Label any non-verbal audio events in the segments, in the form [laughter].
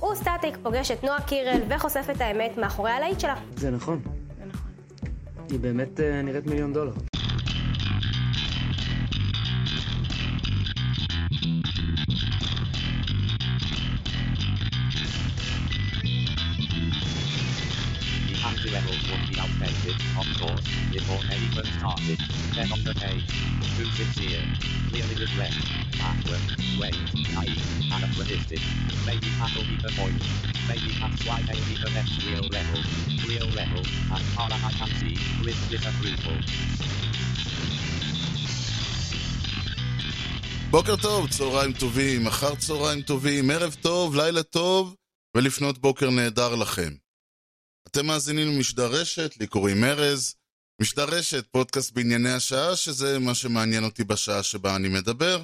הוא סטטיק פוגש את נועה קירל וחושף את האמת מאחורי הלהיט שלה. זה נכון. היא באמת אה, נראית מיליון דולר. The of course, before even started. Then on the page, too sincere, clearly regret, backward, wait, naive, anachronistic. Maybe that'll be the point. Maybe that's why they be the next real level. Real level, as far as I can see, with disapproval. בוקר טוב, צהריים טובים, אחר צהריים טובים, ערב טוב, לילה טוב, ולפנות בוקר נהדר לכם. אתם מאזינים למשדר רשת, לי קוראים ארז. משדר רשת, פודקאסט בענייני השעה, שזה מה שמעניין אותי בשעה שבה אני מדבר.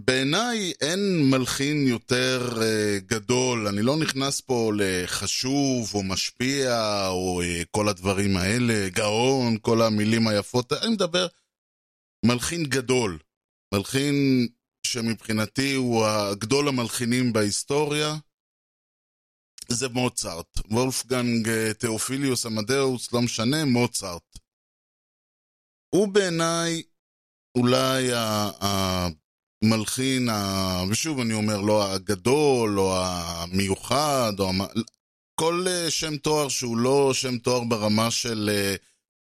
בעיניי אין מלחין יותר uh, גדול, אני לא נכנס פה לחשוב או משפיע או uh, כל הדברים האלה, גאון, כל המילים היפות, אני מדבר מלחין גדול, מלחין שמבחינתי הוא הגדול המלחינים בהיסטוריה, זה מוצרט. וולפגנג תאופיליוס עמדאוס, לא משנה, מוצרט. הוא בעיניי אולי המלחין, ה... ושוב אני אומר, לא הגדול, או המיוחד, או המ... כל שם תואר שהוא לא שם תואר ברמה של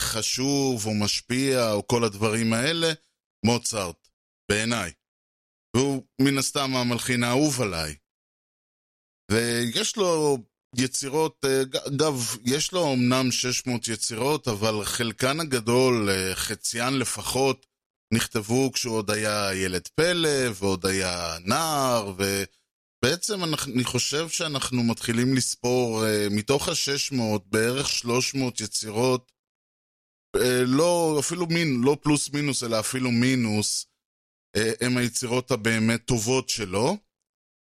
חשוב או משפיע או כל הדברים האלה, מוצרט, בעיניי. והוא מן הסתם המלחין האהוב עליי. ויש לו יצירות, אגב, יש לו אמנם 600 יצירות, אבל חלקן הגדול, חציין לפחות, נכתבו כשהוא עוד היה ילד פלא, ועוד היה נער, ובעצם אני חושב שאנחנו מתחילים לספור מתוך ה-600, בערך 300 יצירות, לא, אפילו מין, לא פלוס מינוס, אלא אפילו מינוס, הם היצירות הבאמת טובות שלו.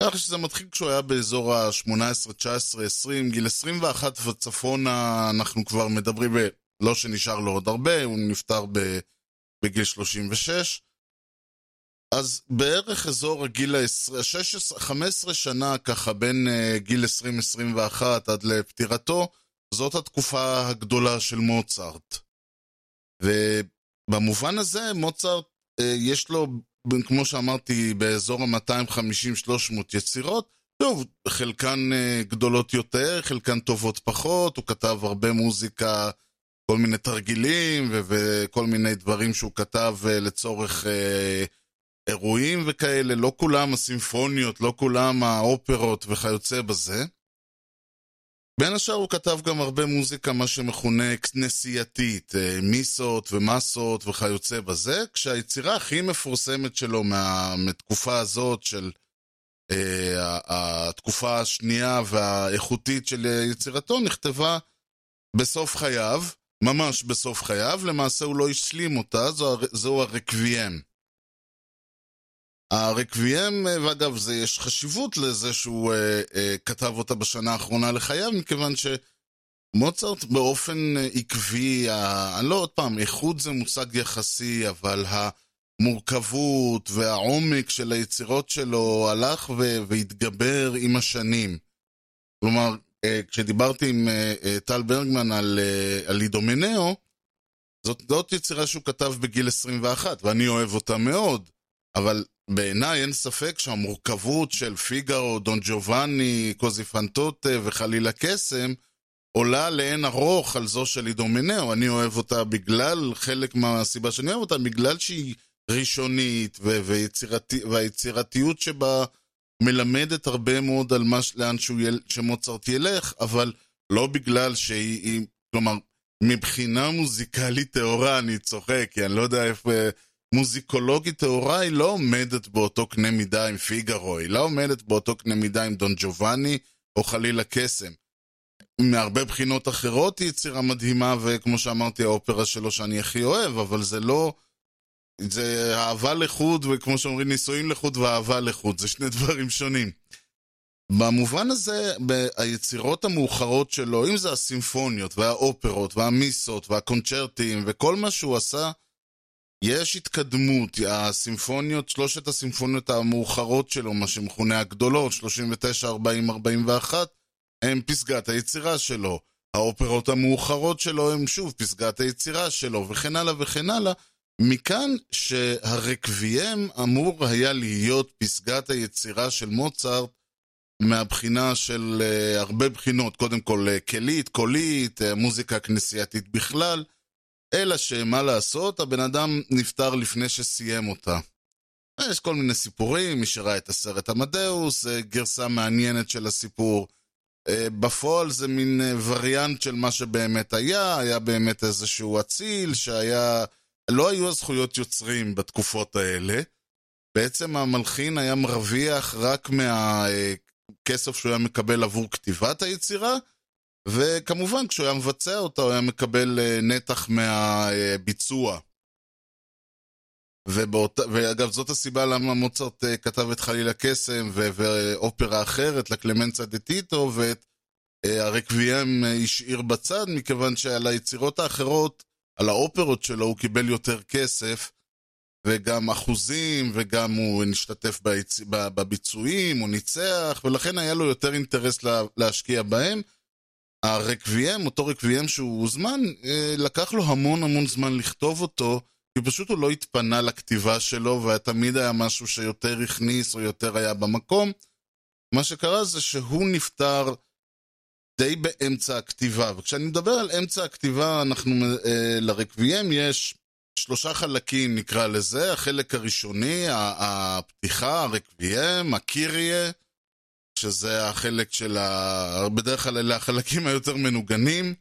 ככה שזה מתחיל כשהוא היה באזור ה-18, 19, 20, גיל 21 וצפונה אנחנו כבר מדברים, ב... לא שנשאר לו עוד הרבה, הוא נפטר ב... בגיל 36. אז בערך אזור הגיל ה-16, 15 שנה ככה בין uh, גיל 20-21 עד לפטירתו, זאת התקופה הגדולה של מוצרט. ובמובן הזה מוצרט uh, יש לו כמו שאמרתי, באזור ה-250-300 יצירות. טוב, חלקן uh, גדולות יותר, חלקן טובות פחות, הוא כתב הרבה מוזיקה, כל מיני תרגילים וכל מיני דברים שהוא כתב uh, לצורך uh, אירועים וכאלה, לא כולם הסימפוניות, לא כולם האופרות וכיוצא בזה. בין השאר הוא כתב גם הרבה מוזיקה, מה שמכונה כנסייתית, מיסות ומסות וכיוצא בזה, כשהיצירה הכי מפורסמת שלו מה, מהתקופה הזאת של אה, התקופה השנייה והאיכותית של יצירתו נכתבה בסוף חייו, ממש בסוף חייו, למעשה הוא לא השלים אותה, זו, זו הרקביים. הרקביים, ואגב, זה, יש חשיבות לזה שהוא אה, אה, כתב אותה בשנה האחרונה לחייו, מכיוון שמוצרט באופן עקבי, ה, לא עוד פעם, איכות זה מושג יחסי, אבל המורכבות והעומק של היצירות שלו הלך ו, והתגבר עם השנים. כלומר, כשדיברתי עם אה, אה, טל ברגמן על, אה, אידומנאו, זאת, זאת יצירה שהוא כתב בגיל 21, ואני אוהב אותה מאוד, אבל בעיניי אין ספק שהמורכבות של פיגארו, דון ג'ובאני, קוזי פנטוטה וחלילה קסם עולה לאין ארוך על זו של אידומנאו. אני אוהב אותה בגלל, חלק מהסיבה שאני אוהב אותה, בגלל שהיא ראשונית ויצירתי, והיצירתיות שבה מלמדת הרבה מאוד על מה, לאן יל, שמוצרט ילך, אבל לא בגלל שהיא, כלומר, מבחינה מוזיקלית טהורה אני צוחק, כי אני לא יודע איפה... מוזיקולוגית טהורה היא לא עומדת באותו קנה מידה עם פיגארו, היא לא עומדת באותו קנה מידה עם דון ג'ובאני או חלילה קסם. מהרבה בחינות אחרות היא יצירה מדהימה, וכמו שאמרתי, האופרה שלו שאני הכי אוהב, אבל זה לא... זה אהבה לחוד, וכמו שאומרים, נישואים לחוד ואהבה לחוד, זה שני דברים שונים. במובן הזה, היצירות המאוחרות שלו, אם זה הסימפוניות והאופרות והמיסות והקונצ'רטים וכל מה שהוא עשה, יש התקדמות, הסימפוניות, שלושת הסימפוניות המאוחרות שלו, מה שמכונה הגדולות, 39, 40, 41, הם פסגת היצירה שלו. האופרות המאוחרות שלו הם שוב פסגת היצירה שלו, וכן הלאה וכן הלאה. מכאן שהרקביים אמור היה להיות פסגת היצירה של מוצרט מהבחינה של uh, הרבה בחינות, קודם כל uh, כלית, קולית, uh, מוזיקה כנסייתית בכלל, אלא שמה לעשות, הבן אדם נפטר לפני שסיים אותה. יש כל מיני סיפורים, מי שראה את הסרט עמדאוס, גרסה מעניינת של הסיפור. בפועל זה מין וריאנט של מה שבאמת היה, היה באמת איזשהו אציל שהיה... לא היו הזכויות יוצרים בתקופות האלה. בעצם המלחין היה מרוויח רק מהכסף שהוא היה מקבל עבור כתיבת היצירה, וכמובן כשהוא היה מבצע אותה הוא היה מקבל נתח מהביצוע. ובאות... ואגב, זאת הסיבה למה מוצרט כתב את חליל הקסם ו... ואופרה אחרת לקלמנצה דה טיטו, ואת הרקביים השאיר בצד, מכיוון שעל היצירות האחרות על האופרות שלו הוא קיבל יותר כסף, וגם אחוזים, וגם הוא נשתתף ביצ... בביצועים, הוא ניצח, ולכן היה לו יותר אינטרס לה... להשקיע בהם. הרקביים, אותו רקביים שהוא הוזמן, אה, לקח לו המון המון זמן לכתוב אותו, כי פשוט הוא לא התפנה לכתיבה שלו, ותמיד היה משהו שיותר הכניס או יותר היה במקום. מה שקרה זה שהוא נפטר די באמצע הכתיבה, וכשאני מדבר על אמצע הכתיבה, אנחנו, אה, לרקביים יש שלושה חלקים נקרא לזה, החלק הראשוני, הפתיחה, הרקביים, הקיריה, שזה החלק של ה... בדרך כלל אלה החלקים היותר מנוגנים.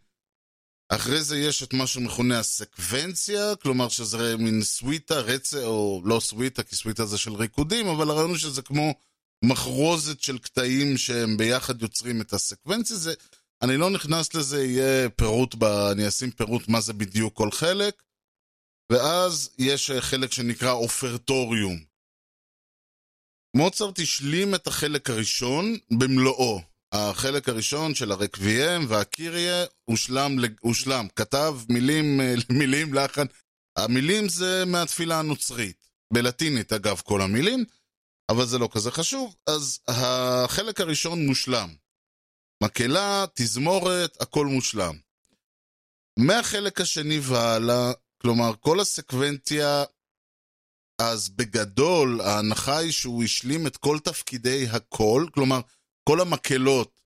אחרי זה יש את מה שמכונה הסקוונציה, כלומר שזה מין סוויטה, רצה, או לא סוויטה, כי סוויטה זה של ריקודים, אבל הרעיון הוא שזה כמו מחרוזת של קטעים שהם ביחד יוצרים את הסקוונציה. זה, אני לא נכנס לזה, יהיה פירוט, ב, אני אשים פירוט מה זה בדיוק כל חלק. ואז יש חלק שנקרא אופרטוריום. מוצרט השלים את החלק הראשון במלואו. החלק הראשון של הרקביים והקיריה הושלם, הושלם. כתב מילים, [laughs] מילים, לחן. המילים זה מהתפילה הנוצרית. בלטינית אגב כל המילים. אבל זה לא כזה חשוב, אז החלק הראשון מושלם. מקהלה, תזמורת, הכל מושלם. מהחלק השני והלאה, כלומר, כל הסקוונטיה, אז בגדול, ההנחה היא שהוא השלים את כל תפקידי הקול, כלומר, כל המקהלות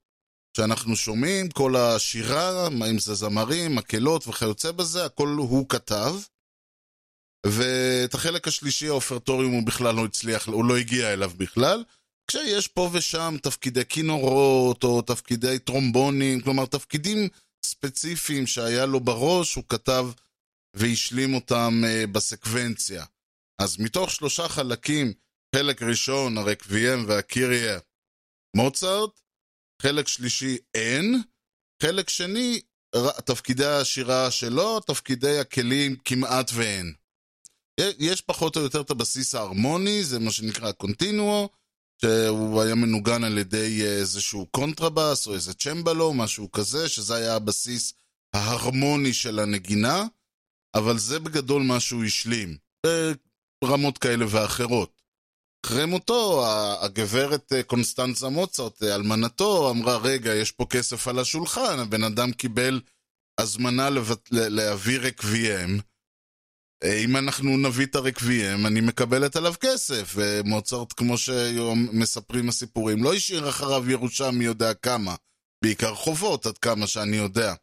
שאנחנו שומעים, כל השירה, אם זה זמרים, מקהלות וכיוצא בזה, הכל הוא כתב. ואת החלק השלישי, האופרטוריום, הוא בכלל לא הצליח, הוא לא הגיע אליו בכלל. כשיש פה ושם תפקידי כינורות, או תפקידי טרומבונים, כלומר תפקידים ספציפיים שהיה לו בראש, הוא כתב והשלים אותם uh, בסקוונציה. אז מתוך שלושה חלקים, חלק ראשון, הרקביים והקיריה, מוצרט, חלק שלישי, אין, חלק שני, תפקידי השירה שלו, תפקידי הכלים כמעט ואין. יש פחות או יותר את הבסיס ההרמוני, זה מה שנקרא קונטינואו, שהוא היה מנוגן על ידי איזשהו קונטרבאס או איזה צ'מבלו, משהו כזה, שזה היה הבסיס ההרמוני של הנגינה, אבל זה בגדול מה שהוא השלים, ברמות כאלה ואחרות. אחרי מותו, הגברת קונסטנצה מוצרט, אלמנתו, אמרה, רגע, יש פה כסף על השולחן, הבן אדם קיבל הזמנה להביא רקביים. אם אנחנו נביא את הרקביים, אני מקבלת עליו כסף. ומוצרט, כמו שמספרים הסיפורים, לא השאיר אחריו ירושה מי יודע כמה. בעיקר חובות, עד כמה שאני יודע.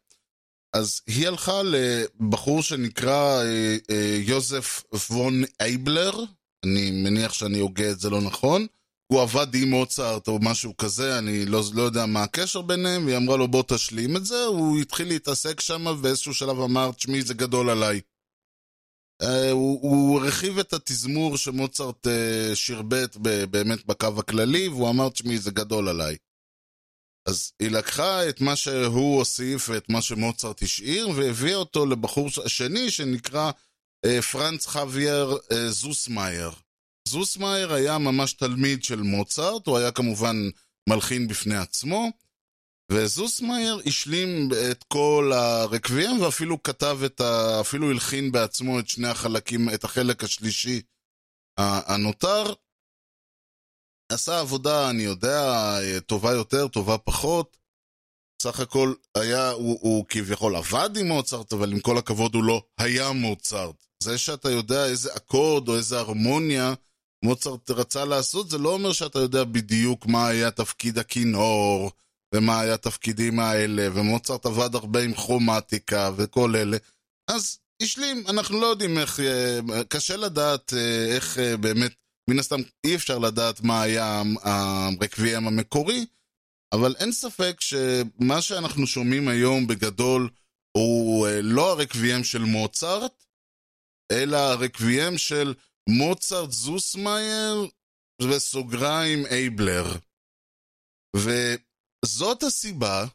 אז היא הלכה לבחור שנקרא אה, אה, יוזף וון אייבלר, אני מניח שאני הוגה את זה לא נכון. הוא עבד עם מוצרט או משהו כזה, אני לא, לא יודע מה הקשר ביניהם, והיא אמרה לו בוא תשלים את זה, הוא התחיל להתעסק שם, ובאיזשהו שלב אמר, תשמעי, זה גדול עליי. Uh, הוא, הוא הרחיב את התזמור שמוצרט uh, שירבט באמת בקו הכללי, והוא אמר, תשמעי, זה גדול עליי. אז היא לקחה את מה שהוא הוסיף ואת מה שמוצרט השאיר, והביאה אותו לבחור שני שנקרא uh, פרנץ חוויאר זוסמאייר. זוסמאייר היה ממש תלמיד של מוצרט, הוא היה כמובן מלחין בפני עצמו, וזוסמאייר השלים את כל הרקבים ואפילו כתב את ה... אפילו הלחין בעצמו את שני החלקים, את החלק השלישי הנותר. עשה עבודה, אני יודע, טובה יותר, טובה פחות. סך הכל היה, הוא, הוא כביכול עבד עם מוצרט, אבל עם כל הכבוד הוא לא היה מוצרט. זה שאתה יודע איזה אקורד או איזה הרמוניה מוצרט רצה לעשות, זה לא אומר שאתה יודע בדיוק מה היה תפקיד הכינור, ומה היה התפקידים האלה, ומוצרט עבד הרבה עם כרומטיקה וכל אלה. אז השלים, אנחנו לא יודעים איך, אה, קשה לדעת אה, איך אה, באמת, מן הסתם אי אפשר לדעת מה היה הרקביהם המקורי, אבל אין ספק שמה שאנחנו שומעים היום בגדול הוא לא הרקביהם של מוצרט, אלא הרקביהם של מוצרט זוסמאייר וסוגריים אייבלר. וזאת הסיבה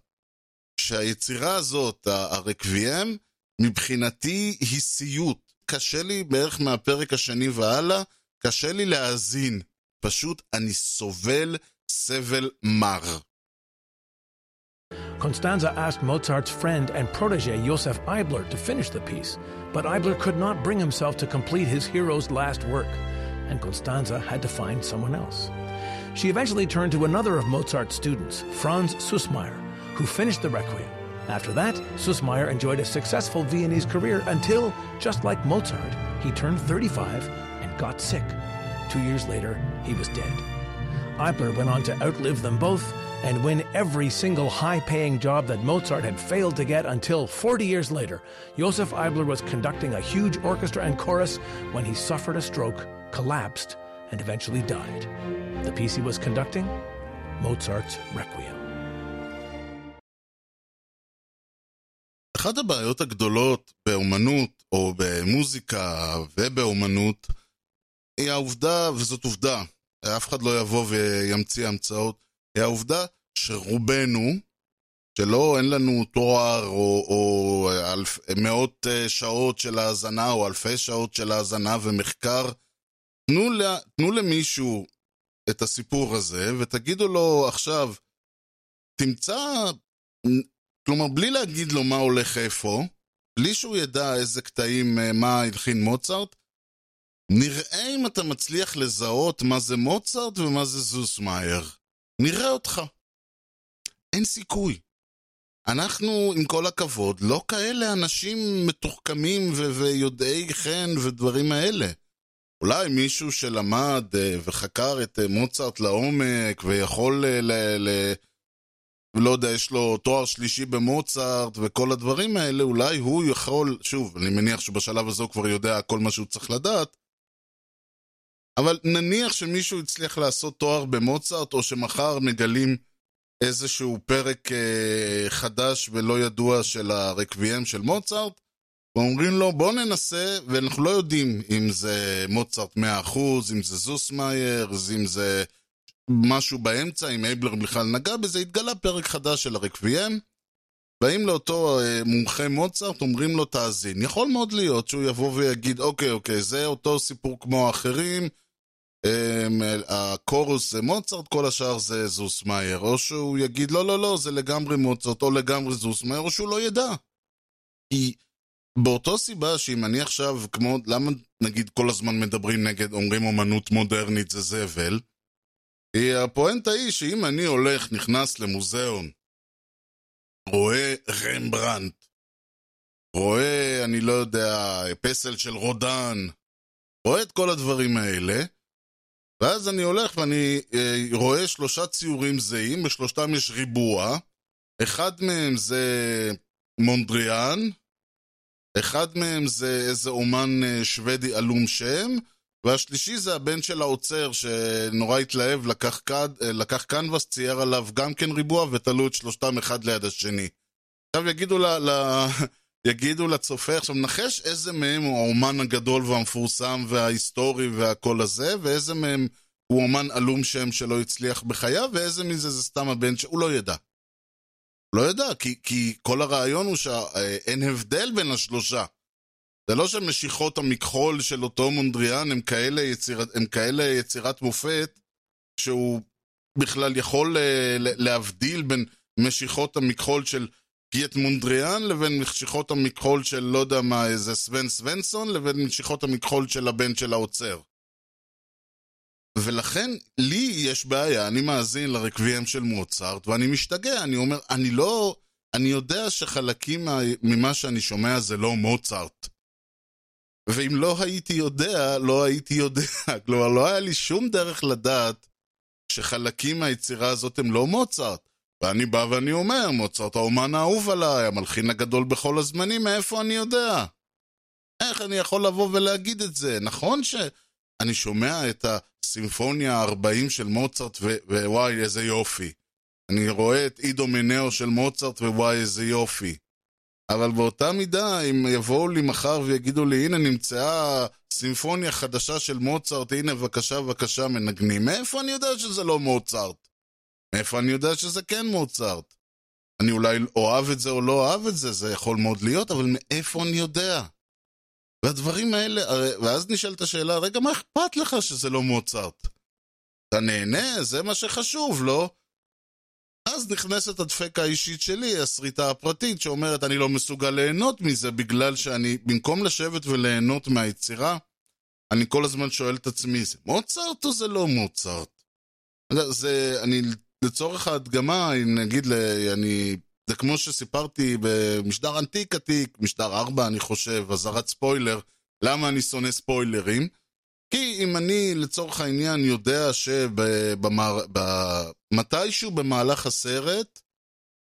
שהיצירה הזאת, הרקביהם, מבחינתי היא סיוט. קשה לי בערך מהפרק השני והלאה, קשה לי להאזין. פשוט אני סובל סבל מר. Constanza asked Mozart's friend and protege Josef Eibler to finish the piece, but Eibler could not bring himself to complete his hero's last work, and Constanza had to find someone else. She eventually turned to another of Mozart's students, Franz Sussmayer, who finished the Requiem. After that, Sussmayer enjoyed a successful Viennese career until, just like Mozart, he turned 35 and got sick. Two years later, he was dead. Eibler went on to outlive them both and win every single high paying job that Mozart had failed to get until 40 years later, Josef Eibler was conducting a huge orchestra and chorus when he suffered a stroke, collapsed, and eventually died. The piece he was conducting? Mozart's Requiem. אחת הבעיות הגדולות באומנות, או במוזיקה ובאומנות, היא העובדה, וזאת עובדה, אף אחד לא יבוא וימציא המצאות, היא העובדה שרובנו, שלא, אין לנו תואר או, או אלף, מאות שעות של האזנה או אלפי שעות של האזנה ומחקר, תנו, לה, תנו למישהו את הסיפור הזה ותגידו לו עכשיו, תמצא, כלומר בלי להגיד לו מה הולך איפה, בלי שהוא ידע איזה קטעים, מה הלחין מוצרט, נראה אם אתה מצליח לזהות מה זה מוצרט ומה זה זוסמאייר. נראה אותך. אין סיכוי. אנחנו, עם כל הכבוד, לא כאלה אנשים מתוחכמים ויודעי חן ודברים האלה. אולי מישהו שלמד uh, וחקר את uh, מוצרט לעומק ויכול uh, ל... ל- לא יודע, יש לו תואר שלישי במוצרט וכל הדברים האלה, אולי הוא יכול, שוב, אני מניח שבשלב הזה הוא כבר יודע כל מה שהוא צריך לדעת, אבל נניח שמישהו הצליח לעשות תואר במוצרט, או שמחר מגלים איזשהו פרק אה, חדש ולא ידוע של הרקביהם של מוצרט, ואומרים לו בוא ננסה, ואנחנו לא יודעים אם זה מוצרט 100%, אם זה זוסמאייר, אם זה משהו באמצע, אם אייבלר בכלל נגע בזה, התגלה פרק חדש של הרקביהם. באים לאותו אה, מומחה מוצרט, אומרים לו תאזין. יכול מאוד להיות שהוא יבוא ויגיד, אוקיי, אוקיי, זה אותו סיפור כמו האחרים, הקורוס זה מוצרט, כל השאר זה זוסמאייר. או שהוא יגיד, לא, לא, לא, זה לגמרי מוצרט, או לגמרי זוסמאייר, או שהוא לא ידע. כי באותו סיבה שאם אני עכשיו, כמו, למה נגיד כל הזמן מדברים נגד, אומרים אומנות מודרנית זה זבל? הפואנטה היא שאם אני הולך, נכנס למוזיאון, רואה רמברנט, רואה, אני לא יודע, פסל של רודן, רואה את כל הדברים האלה, ואז אני הולך ואני אה, רואה שלושה ציורים זהים, בשלושתם יש ריבוע, אחד מהם זה מונדריאן, אחד מהם זה איזה אומן אה, שוודי עלום שם, והשלישי זה הבן של האוצר שנורא התלהב, לקח, קד, אה, לקח קנבס, צייר עליו גם כן ריבוע ותלו את שלושתם אחד ליד השני. עכשיו יגידו, ל, ל, [laughs] יגידו לצופה, עכשיו נחש איזה מהם הוא האומן הגדול והמפורסם וההיסטורי והכל הזה, ואיזה מהם הוא אומן עלום שם שלא הצליח בחייו, ואיזה מזה זה סתם הבן שהוא לא ידע. לא ידע, כי, כי כל הרעיון הוא שאין הבדל בין השלושה. זה לא שמשיכות המכחול של אותו מונדריאן הם כאלה, יצירת, הם כאלה יצירת מופת, שהוא בכלל יכול להבדיל בין משיכות המכחול של פיית מונדריאן, לבין משיכות המכחול של לא יודע מה, איזה סוון סוונסון, לבין משיכות המכחול של הבן של האוצר. ולכן, לי יש בעיה, אני מאזין לרקביים של מוצרט, ואני משתגע, אני אומר, אני לא... אני יודע שחלקים מה, ממה שאני שומע זה לא מוצרט. ואם לא הייתי יודע, לא הייתי יודע. [laughs] כלומר, לא היה לי שום דרך לדעת שחלקים מהיצירה הזאת הם לא מוצרט. ואני בא ואני אומר, מוצרט האומן האהוב עליי, המלחין הגדול בכל הזמנים, מאיפה אני יודע? איך אני יכול לבוא ולהגיד את זה? נכון שאני שומע את הסימפוניה ה-40 של מוצרט ווואי, איזה יופי. אני רואה את עידו מנאו של מוצרט ווואי, איזה יופי. אבל באותה מידה, אם יבואו לי מחר ויגידו לי, הנה נמצאה סימפוניה חדשה של מוצרט, הנה בבקשה בבקשה מנגנים, מאיפה אני יודע שזה לא מוצרט? מאיפה אני יודע שזה כן מוצרט? אני אולי אוהב את זה או לא אוהב את זה, זה יכול מאוד להיות, אבל מאיפה אני יודע? והדברים האלה, ואז נשאלת השאלה, רגע, מה אכפת לך שזה לא מוצרט? אתה נהנה? זה מה שחשוב, לא? אז נכנסת הדפקה האישית שלי, הסריטה הפרטית, שאומרת אני לא מסוגל ליהנות מזה בגלל שאני, במקום לשבת וליהנות מהיצירה, אני כל הזמן שואל את עצמי, זה מוצרט או זה לא מוצרט? זה, אני, לצורך ההדגמה, נגיד, אני, זה כמו שסיפרתי במשדר ענתיק עתיק, משדר 4 אני חושב, אזהרת ספוילר, למה אני שונא ספוילרים? כי אם אני לצורך העניין יודע שמתישהו במהלך הסרט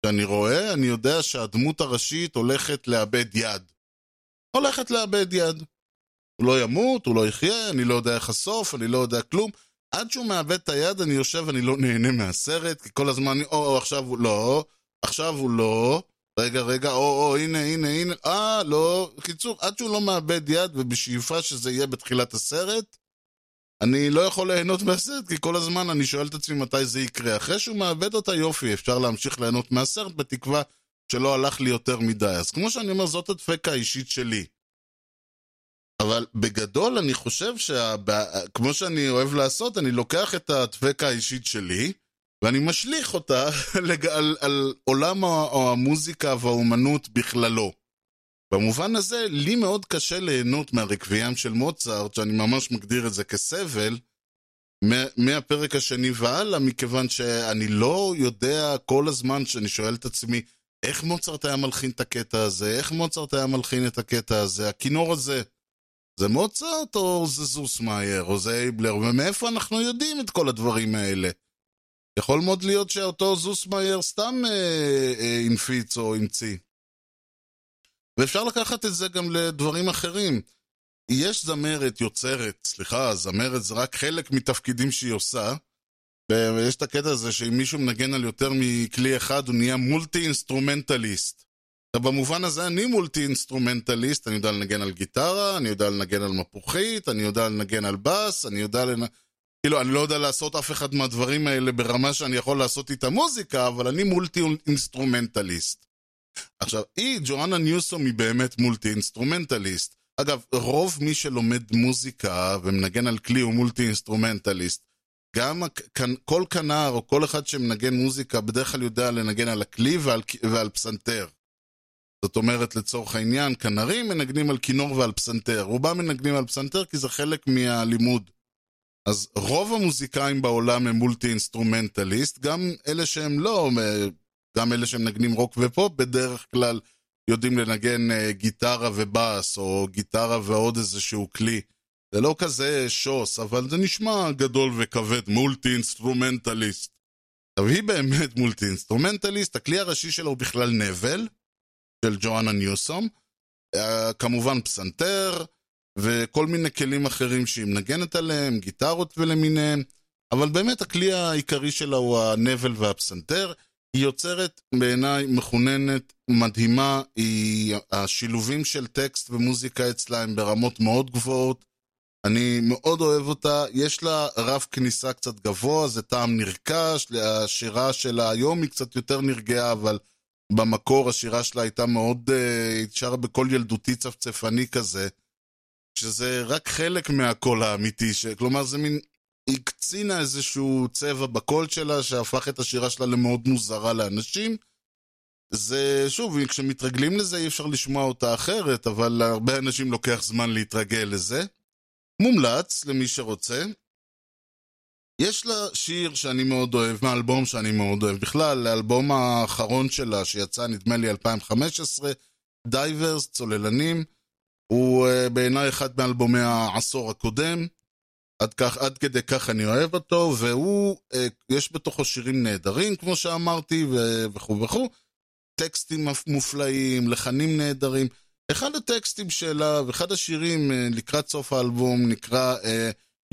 שאני רואה, אני יודע שהדמות הראשית הולכת לאבד יד. הולכת לאבד יד. הוא לא ימות, הוא לא יחיה, אני לא יודע איך הסוף, אני לא יודע כלום. עד שהוא מאבד את היד, אני יושב, אני לא נהנה מהסרט, כי כל הזמן, או, או עכשיו לא, עכשיו הוא לא, רגע, רגע, או, או, הנה, הנה, הנה, אה, לא. קיצור, עד שהוא לא מאבד יד, ובשאיפה שזה יהיה בתחילת הסרט, אני לא יכול ליהנות מהסרט, כי כל הזמן אני שואל את עצמי מתי זה יקרה. אחרי שהוא מאבד אותה, יופי, אפשר להמשיך ליהנות מהסרט, בתקווה שלא הלך לי יותר מדי. אז כמו שאני אומר, זאת הדפקה האישית שלי. אבל בגדול אני חושב שכמו שאני אוהב לעשות, אני לוקח את הדפקה האישית שלי, ואני משליך אותה [laughs] על, על עולם המוזיקה והאומנות בכללו. במובן הזה, לי מאוד קשה ליהנות מהרקביים של מוצרט, שאני ממש מגדיר את זה כסבל, מהפרק השני והלאה, מכיוון שאני לא יודע כל הזמן שאני שואל את עצמי, איך מוצרט היה מלחין את הקטע הזה? איך מוצרט היה מלחין את הקטע הזה? הכינור הזה, זה מוצרט או זה זוסמאייר או זה אייבלר? ומאיפה אנחנו יודעים את כל הדברים האלה? יכול מאוד להיות שאותו זוסמאייר סתם אה, אה, הנפיץ או המציא. ואפשר לקחת את זה גם לדברים אחרים. יש זמרת יוצרת, סליחה, זמרת זה רק חלק מתפקידים שהיא עושה, ויש את הקטע הזה שאם מישהו מנגן על יותר מכלי אחד, הוא נהיה מולטי אינסטרומנטליסט. במובן הזה אני מולטי אינסטרומנטליסט, אני יודע לנגן על גיטרה, אני יודע לנגן על מפוחית, אני יודע לנגן על בס, אני יודע לנ... כאילו, אני לא יודע לעשות אף אחד מהדברים האלה ברמה שאני יכול לעשות איתה מוזיקה, אבל אני מולטי אינסטרומנטליסט. עכשיו, היא, ג'ואנה ניוסום, היא באמת מולטי אינסטרומנטליסט. אגב, רוב מי שלומד מוזיקה ומנגן על כלי הוא מולטי אינסטרומנטליסט. גם כל כנר או כל אחד שמנגן מוזיקה בדרך כלל יודע לנגן על הכלי ועל, ועל פסנתר. זאת אומרת, לצורך העניין, כנרים מנגנים על כינור ועל פסנתר. רובם מנגנים על פסנתר כי זה חלק מהלימוד. אז רוב המוזיקאים בעולם הם מולטי אינסטרומנטליסט, גם אלה שהם לא, גם אלה שמנגנים רוק ופופ בדרך כלל יודעים לנגן אה, גיטרה ובאס, או גיטרה ועוד איזשהו כלי. זה לא כזה שוס, אבל זה נשמע גדול וכבד, מולטי אינסטרומנטליסט. עכשיו היא באמת מולטי אינסטרומנטליסט, הכלי הראשי שלו הוא בכלל נבל, של ג'ואנה ניוסום, אה, כמובן פסנתר, וכל מיני כלים אחרים שהיא מנגנת עליהם, גיטרות ולמיניהם, אבל באמת הכלי העיקרי שלה הוא הנבל והפסנתר. היא יוצרת בעיניי מחוננת, מדהימה, היא... השילובים של טקסט ומוזיקה אצלה הם ברמות מאוד גבוהות. אני מאוד אוהב אותה, יש לה רף כניסה קצת גבוה, זה טעם נרכש, השירה שלה היום היא קצת יותר נרגעה, אבל במקור השירה שלה הייתה מאוד, אה, היא שרה בקול ילדותי צפצפני כזה, שזה רק חלק מהקול האמיתי, ש... כלומר זה מין היא הקצינה איזשהו צבע בקול שלה, שהפך את השירה שלה למאוד מוזרה לאנשים. זה, שוב, כשמתרגלים לזה אי אפשר לשמוע אותה אחרת, אבל להרבה אנשים לוקח זמן להתרגל לזה. מומלץ למי שרוצה. יש לה שיר שאני מאוד אוהב, מהאלבום שאני מאוד אוהב. בכלל, האלבום האחרון שלה, שיצא נדמה לי 2015, Divers, צוללנים, הוא אה, בעיניי אחד מאלבומי העשור הקודם. עד, כך, עד כדי כך אני אוהב אותו, והוא, אה, יש בתוכו שירים נהדרים, כמו שאמרתי, וכו' וכו'. טקסטים מופלאים, לחנים נהדרים. אחד הטקסטים שלה, ואחד השירים אה, לקראת סוף האלבום נקרא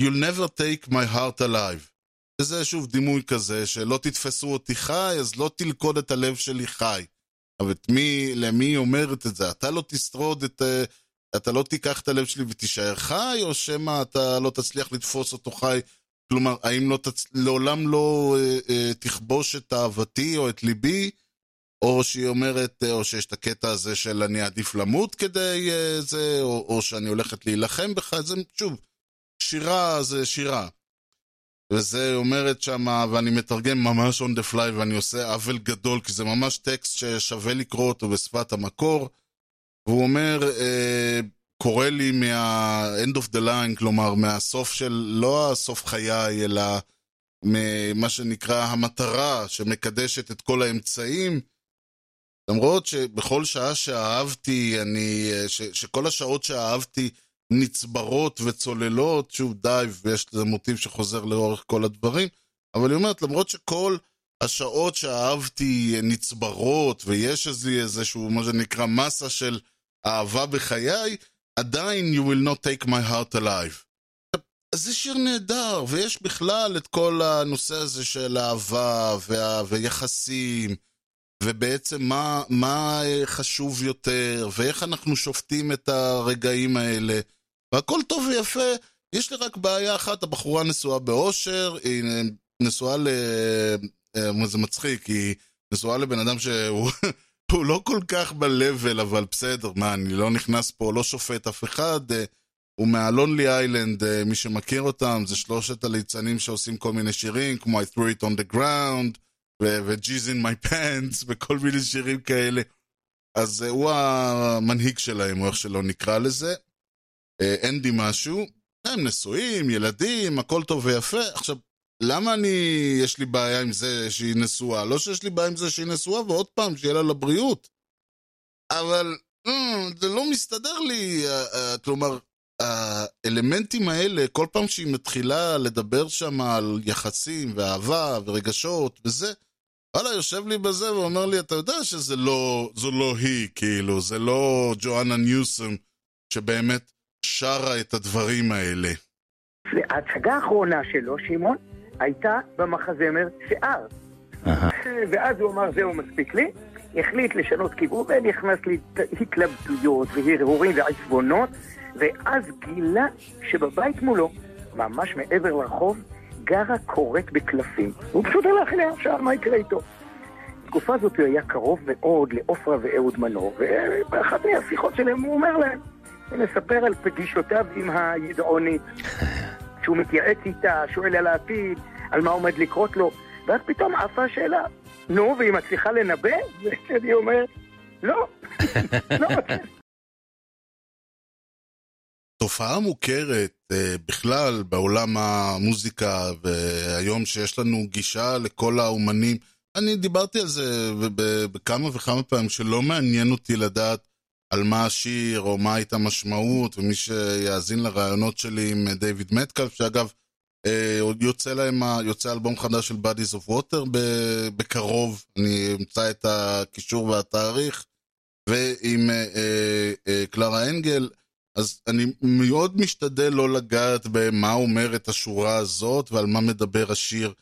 You'll never take my heart alive. וזה שוב דימוי כזה, שלא תתפסו אותי חי, אז לא תלכוד את הלב שלי חי. אבל מי, למי היא אומרת את זה? אתה לא תשרוד את... Uh, אתה לא תיקח את הלב שלי ותישאר חי, או שמא אתה לא תצליח לתפוס אותו חי? כלומר, האם לא תצ... לעולם לא אה, אה, תכבוש את אהבתי או את ליבי? או שהיא אומרת, אה, או שיש את הקטע הזה של אני אעדיף למות כדי אה, זה, או, או שאני הולכת להילחם בך, זה שוב, שירה זה שירה. וזה אומרת שמה, ואני מתרגם ממש on the fly ואני עושה עוול גדול, כי זה ממש טקסט ששווה לקרוא אותו בשפת המקור. והוא אומר, אה, קורא לי מה-end of the line, כלומר, מהסוף של, לא הסוף חיי, אלא ממה שנקרא המטרה שמקדשת את כל האמצעים. למרות שבכל שעה שאהבתי, אני, ש, שכל השעות שאהבתי נצברות וצוללות, שוב די, ויש לזה מוטיב שחוזר לאורך כל הדברים, אבל היא אומרת, למרות שכל השעות שאהבתי נצברות, ויש איזה, איזשהו, מה שנקרא, מסה של אהבה בחיי, עדיין you will not take my heart alive. זה שיר נהדר, ויש בכלל את כל הנושא הזה של אהבה וה... ויחסים, ובעצם מה, מה חשוב יותר, ואיך אנחנו שופטים את הרגעים האלה. והכל טוב ויפה, יש לי רק בעיה אחת, הבחורה נשואה באושר, היא נשואה ל... אה, זה מצחיק, היא נשואה לבן אדם שהוא הוא לא כל כך ב-level, אבל בסדר, מה, אני לא נכנס פה, לא שופט אף אחד. אה, הוא מהלונלי איילנד, אה, מי שמכיר אותם, זה שלושת הליצנים שעושים כל מיני שירים, כמו I threw it on the ground, ו-G's in my [laughs] pants, וכל מיני שירים כאלה. אז uh, הוא המנהיג שלהם, או איך שלא נקרא לזה. אנדי משהו. הם נשואים, ילדים, הכל טוב ויפה. עכשיו, למה אני, יש לי בעיה עם זה שהיא נשואה? לא שיש לי בעיה עם זה שהיא נשואה, ועוד פעם, שיהיה לה לבריאות. אבל mm, זה לא מסתדר לי, uh, uh, כלומר, האלמנטים האלה, כל פעם שהיא מתחילה לדבר שם על יחסים ואהבה ורגשות וזה, וואלה, יושב לי בזה ואומר לי, אתה יודע שזה לא, זו לא היא, כאילו, זה לא ג'ואנה ניוסם שבאמת שרה את הדברים האלה. ההצגה האחרונה שלו, שמעון, הייתה במחזמר שיער. ואז הוא אמר, זהו, מספיק לי. החליט לשנות כיוון ונכנס להתלבטויות והרהורים ועצבונות, ואז גילה שבבית מולו, ממש מעבר לרחוב, גרה קוראת בקלפים. הוא פשוט הלך אליה, שאל מה יקרה איתו. בתקופה הזאת הוא היה קרוב מאוד לעופרה ואהוד מנור, ובאחת מהשיחות שלהם הוא אומר להם, הוא מספר על פגישותיו עם הידעונית. [laughs] שהוא מתייעץ איתה, שואל על העתיד, על מה עומד לקרות לו, ואז פתאום עפה השאלה, נו, והיא מצליחה לנבא? [laughs] ושאני אומר, לא, [laughs] לא תופעה מוכרת uh, בכלל בעולם המוזיקה, והיום שיש לנו גישה לכל האומנים, אני דיברתי על זה בכמה וכמה פעמים, שלא מעניין אותי לדעת על מה השיר, או מה הייתה המשמעות, ומי שיאזין לרעיונות שלי עם דיוויד מטקלף, שאגב, אה, יוצא להם, יוצא אלבום חדש של Bodies of Water בקרוב, אני אמצא את הקישור והתאריך, ועם אה, אה, קלרה אנגל, אז אני מאוד משתדל לא לגעת במה אומרת השורה הזאת ועל מה מדבר השיר.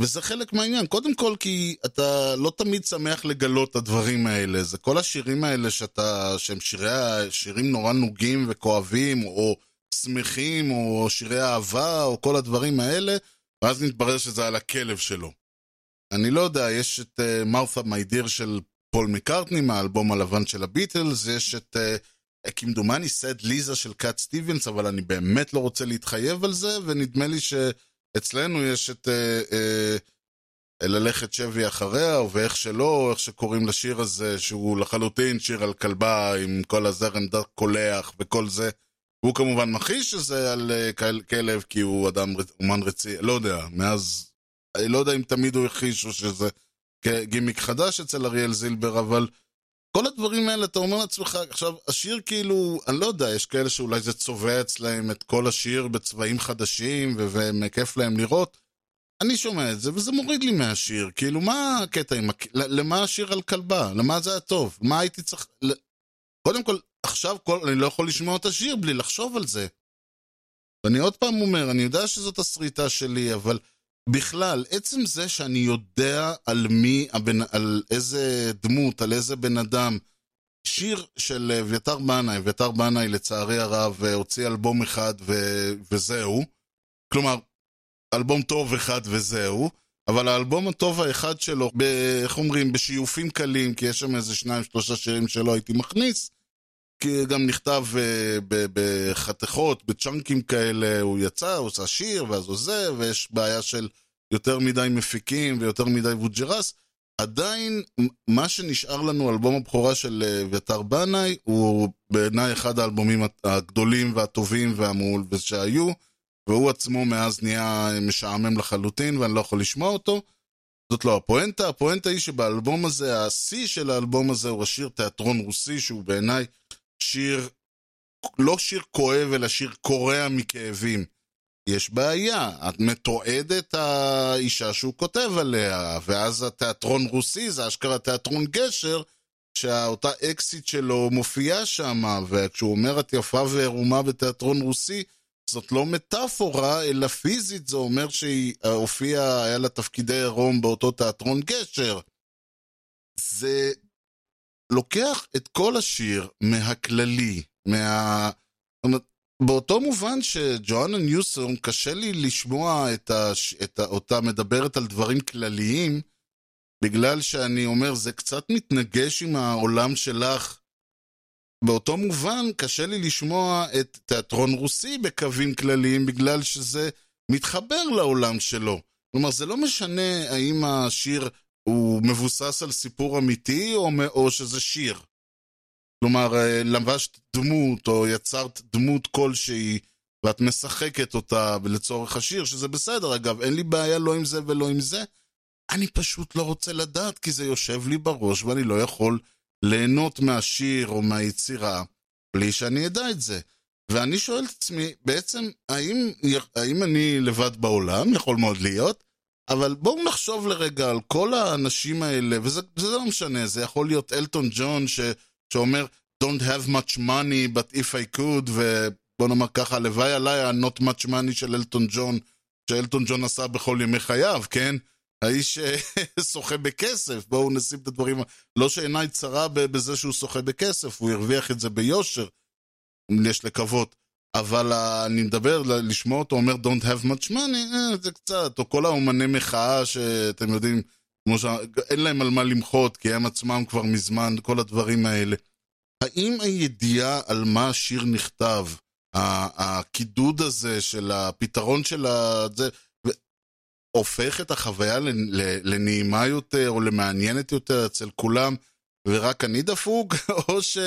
וזה חלק מהעניין, קודם כל כי אתה לא תמיד שמח לגלות את הדברים האלה, זה כל השירים האלה שאתה, שהם שירי, שירים נורא נוגים וכואבים, או שמחים, או שירי אהבה, או כל הדברים האלה, ואז מתברר שזה על הכלב שלו. אני לא יודע, יש את Martha אה, My Dear של פול מקארטני מהאלבום הלבן של הביטלס, יש את אה, כמדומני Sad Lisa של קאט סטיבנס, אבל אני באמת לא רוצה להתחייב על זה, ונדמה לי ש... אצלנו יש את אה, אה, ללכת שבי אחריה, ואיך שלא, איך שקוראים לשיר הזה, שהוא לחלוטין שיר על כלבה עם כל הזרם דק קולח וכל זה. הוא כמובן מכחיש שזה על כל- כלב, כי הוא אדם, אומן רציני, לא יודע, מאז, אני לא יודע אם תמיד הוא הכחיש או שזה גימיק חדש אצל אריאל זילבר, אבל כל הדברים האלה, אתה אומר לעצמך, עכשיו, השיר כאילו, אני לא יודע, יש כאלה שאולי זה צובע אצלהם את כל השיר בצבעים חדשים, וכיף להם לראות. אני שומע את זה, וזה מוריד לי מהשיר. כאילו, מה הקטע עם... למה השיר על כלבה? למה זה היה טוב? מה הייתי צריך... קודם כל, עכשיו כל... אני לא יכול לשמוע את השיר בלי לחשוב על זה. ואני עוד פעם אומר, אני יודע שזאת הסריטה שלי, אבל בכלל, עצם זה שאני יודע על מי, הבן, על איזה דמות, על איזה בן אדם, שיר של אביתר בנאי, אביתר בנאי לצערי הרב הוציא אלבום אחד ו... וזהו. כלומר, אלבום טוב אחד וזהו, אבל האלבום הטוב האחד שלו, ב... איך אומרים, בשיופים קלים, כי יש שם איזה שניים שלושה שירים שלא הייתי מכניס, גם נכתב uh, ב- בחתיכות, בצ'אנקים כאלה, הוא יצא, הוא עושה שיר, ואז הוא זה, ויש בעיה של יותר מדי מפיקים ויותר מדי ווג'רס. עדיין, מה שנשאר לנו, אלבום הבכורה של אה, אביתר בנאי, הוא בעיניי אחד האלבומים הגדולים והטובים והמעול שהיו, והוא עצמו מאז נהיה משעמם לחלוטין, ואני לא יכול לשמוע אותו. זאת לא הפואנטה, הפואנטה היא שבאלבום הזה, השיא של האלבום הזה הוא השיר תיאטרון רוסי, שהוא בעיניי שיר, לא שיר כואב, אלא שיר קורע מכאבים. יש בעיה, את מתועדת האישה שהוא כותב עליה, ואז התיאטרון רוסי זה אשכרה תיאטרון גשר, שאותה אקסיט שלו מופיעה שם, וכשהוא אומר את יפה וערומה בתיאטרון רוסי, זאת לא מטאפורה, אלא פיזית זה אומר שהיא הופיעה, היה לה תפקידי עירום באותו תיאטרון גשר. זה לוקח את כל השיר מהכללי, מה... זאת אומרת, באותו מובן שג'ואנה ניוסון, קשה לי לשמוע את, הש... את ה... אותה מדברת על דברים כלליים, בגלל שאני אומר, זה קצת מתנגש עם העולם שלך. באותו מובן, קשה לי לשמוע את תיאטרון רוסי בקווים כלליים, בגלל שזה מתחבר לעולם שלו. כלומר, זה לא משנה האם השיר הוא מבוסס על סיפור אמיתי, או, או שזה שיר. כלומר, אה, לבשת דמות, או יצרת דמות כלשהי, ואת משחקת אותה לצורך השיר, שזה בסדר, אגב, אין לי בעיה לא עם זה ולא עם זה. אני פשוט לא רוצה לדעת, כי זה יושב לי בראש, ואני לא יכול ליהנות מהשיר או מהיצירה, בלי שאני אדע את זה. ואני שואל את עצמי, בעצם, האם, האם אני לבד בעולם? יכול מאוד להיות. אבל בואו נחשוב לרגע על כל האנשים האלה, וזה זה לא משנה, זה יכול להיות אלטון ג'ון ש, שאומר Don't have much money, but if I could, ובוא נאמר ככה, הלוואי עליי ה-not much money של אלטון ג'ון, שאלטון ג'ון עשה בכל ימי חייו, כן? האיש [laughs] שוחה בכסף, בואו נשים את הדברים, לא שעיניי צרה בזה שהוא שוחה בכסף, הוא הרוויח את זה ביושר, יש לקוות. אבל אני מדבר, לשמוע אותו אומר Don't have much money, אה, זה קצת, או כל האומני מחאה שאתם יודעים, כמו שאין להם על מה למחות, כי הם עצמם כבר מזמן, כל הדברים האלה. האם הידיעה על מה השיר נכתב, הקידוד הזה של הפתרון של ה... זה, הופך את החוויה לנעימה יותר או למעניינת יותר אצל כולם, ורק אני דפוק, [laughs] או ש...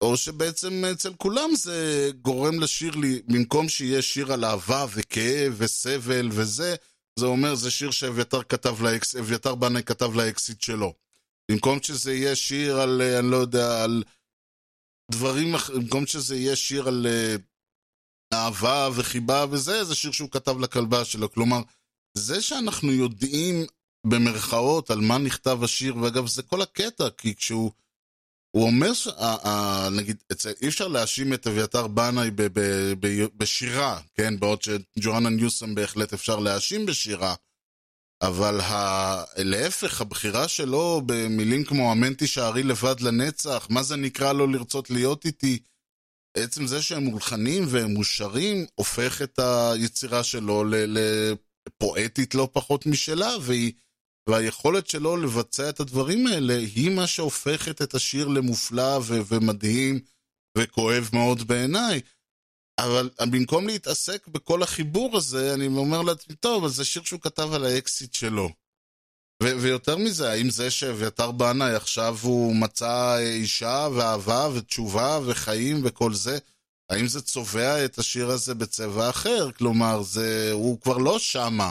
או שבעצם אצל כולם זה גורם לשיר לי, במקום שיהיה שיר על אהבה וכאב וסבל וזה, זה אומר זה שיר שאביתר כתב לאקס, אביתר בנאי כתב לאקסיט שלו. במקום שזה יהיה שיר על, אני לא יודע, על דברים, במקום שזה יהיה שיר על אהבה וחיבה וזה, זה שיר שהוא כתב לכלבה שלו. כלומר, זה שאנחנו יודעים במרכאות על מה נכתב השיר, ואגב, זה כל הקטע, כי כשהוא... הוא אומר, ש... נגיד, אי אפשר להאשים את אביתר בנאי בשירה, כן? בעוד שג'ואנה ניוסם בהחלט אפשר להאשים בשירה, אבל ה... להפך, הבחירה שלו במילים כמו אמן תישארי לבד לנצח, מה זה נקרא לו לרצות להיות איתי? עצם זה שהם מולחנים והם מושרים, הופך את היצירה שלו לפואטית לא פחות משלה, והיא... והיכולת שלו לבצע את הדברים האלה היא מה שהופכת את השיר למופלא ו- ומדהים וכואב מאוד בעיניי. אבל במקום להתעסק בכל החיבור הזה, אני אומר לעצמי, טוב, אז זה שיר שהוא כתב על האקסיט שלו. ו- ויותר מזה, האם זה שאביתר בנאי עכשיו הוא מצא אישה ואהבה ותשובה וחיים וכל זה, האם זה צובע את השיר הזה בצבע אחר? כלומר, זה, הוא כבר לא שמה.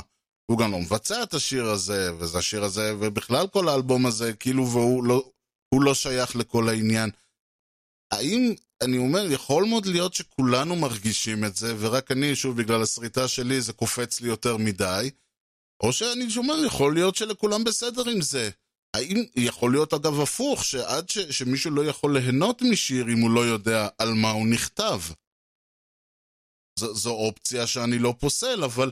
הוא גם לא מבצע את השיר הזה, וזה השיר הזה, ובכלל כל האלבום הזה, כאילו, והוא לא, לא שייך לכל העניין. האם, אני אומר, יכול מאוד להיות שכולנו מרגישים את זה, ורק אני, שוב, בגלל השריטה שלי, זה קופץ לי יותר מדי, או שאני שומע, יכול להיות שלכולם בסדר עם זה. האם יכול להיות אגב הפוך, שעד ש, שמישהו לא יכול ליהנות משיר אם הוא לא יודע על מה הוא נכתב? זו, זו אופציה שאני לא פוסל, אבל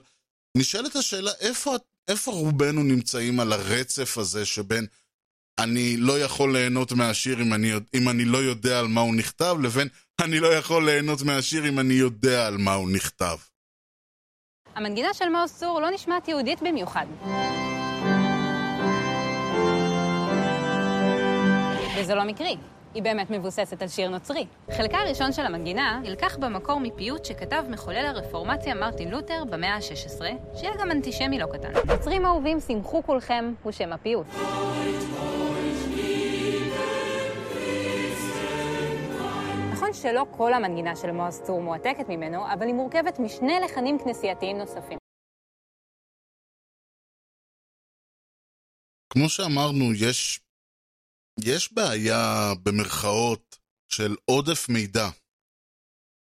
נשאלת השאלה, איפה, איפה רובנו נמצאים על הרצף הזה שבין אני לא יכול ליהנות מהשיר אם אני, אם אני לא יודע על מה הוא נכתב, לבין אני לא יכול ליהנות מהשיר אם אני יודע על מה הוא נכתב. המנגינה של מעוז צור לא נשמעת יהודית במיוחד. וזה לא מקרי, היא באמת מבוססת על שיר נוצרי. חלקה הראשון של המנגינה נלקח במקור מפיוט שכתב מחולל הרפורמציה מרטין לותר במאה ה-16, שהיה גם אנטישמי לא קטן. נוצרים אהובים, שמחו כולכם, הוא שם הפיוט. נכון שלא כל המנגינה של מעוז צור מועתקת ממנו, אבל היא מורכבת משני לחנים כנסייתיים נוספים. כמו שאמרנו, יש, יש בעיה במרכאות של עודף מידע.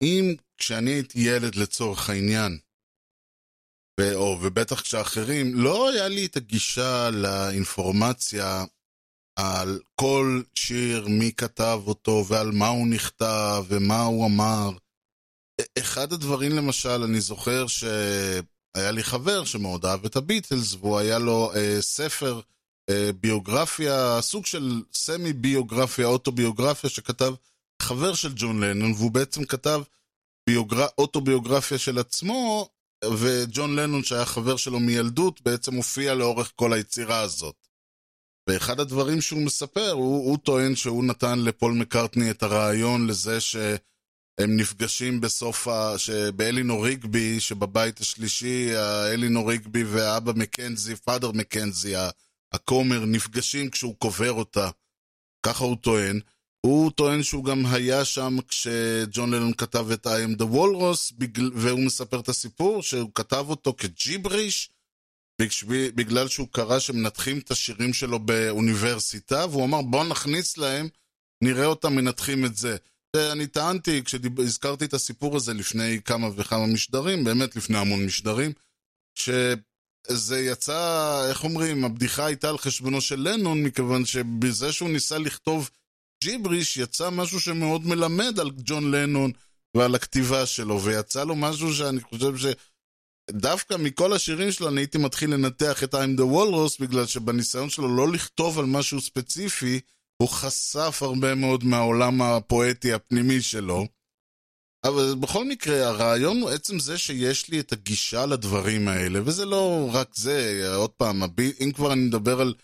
אם כשאני הייתי ילד לצורך העניין, ו- או, ובטח כשאחרים, לא היה לי את הגישה לאינפורמציה על כל שיר, מי כתב אותו, ועל מה הוא נכתב, ומה הוא אמר. אחד הדברים למשל, אני זוכר שהיה לי חבר שמאוד אהב את הביטלס, והוא היה לו אה, ספר ביוגרפיה, סוג של סמי ביוגרפיה, אוטוביוגרפיה, שכתב חבר של ג'ון לנון, והוא בעצם כתב ביוגר... אוטוביוגרפיה של עצמו, וג'ון לנון, שהיה חבר שלו מילדות, בעצם הופיע לאורך כל היצירה הזאת. ואחד הדברים שהוא מספר, הוא, הוא טוען שהוא נתן לפול מקארטני את הרעיון לזה שהם נפגשים בסוף ה... שבאלינור ריגבי, שבבית השלישי, אלינור ריגבי ואבא מקנזי, פאדר מקנזי, הכומר, נפגשים כשהוא קובר אותה. ככה הוא טוען. הוא טוען שהוא גם היה שם כשג'ון לנון כתב את I am the Walrus, והוא מספר את הסיפור שהוא כתב אותו כג'יבריש, בגלל שהוא קרא שמנתחים את השירים שלו באוניברסיטה, והוא אמר בוא נכניס להם, נראה אותם מנתחים את זה. ואני טענתי, כשהזכרתי את הסיפור הזה לפני כמה וכמה משדרים, באמת לפני המון משדרים, שזה יצא, איך אומרים, הבדיחה הייתה על חשבונו של לנון, מכיוון שבזה שהוא ניסה לכתוב ג'יבריש, יצא משהו שמאוד מלמד על ג'ון לנון ועל הכתיבה שלו, ויצא לו משהו שאני חושב ש... דווקא מכל השירים שלו אני הייתי מתחיל לנתח את I'm the Walrus בגלל שבניסיון שלו לא לכתוב על משהו ספציפי הוא חשף הרבה מאוד מהעולם הפואטי הפנימי שלו אבל בכל מקרה הרעיון הוא עצם זה שיש לי את הגישה לדברים האלה וזה לא רק זה, עוד פעם, אם כבר אני מדבר על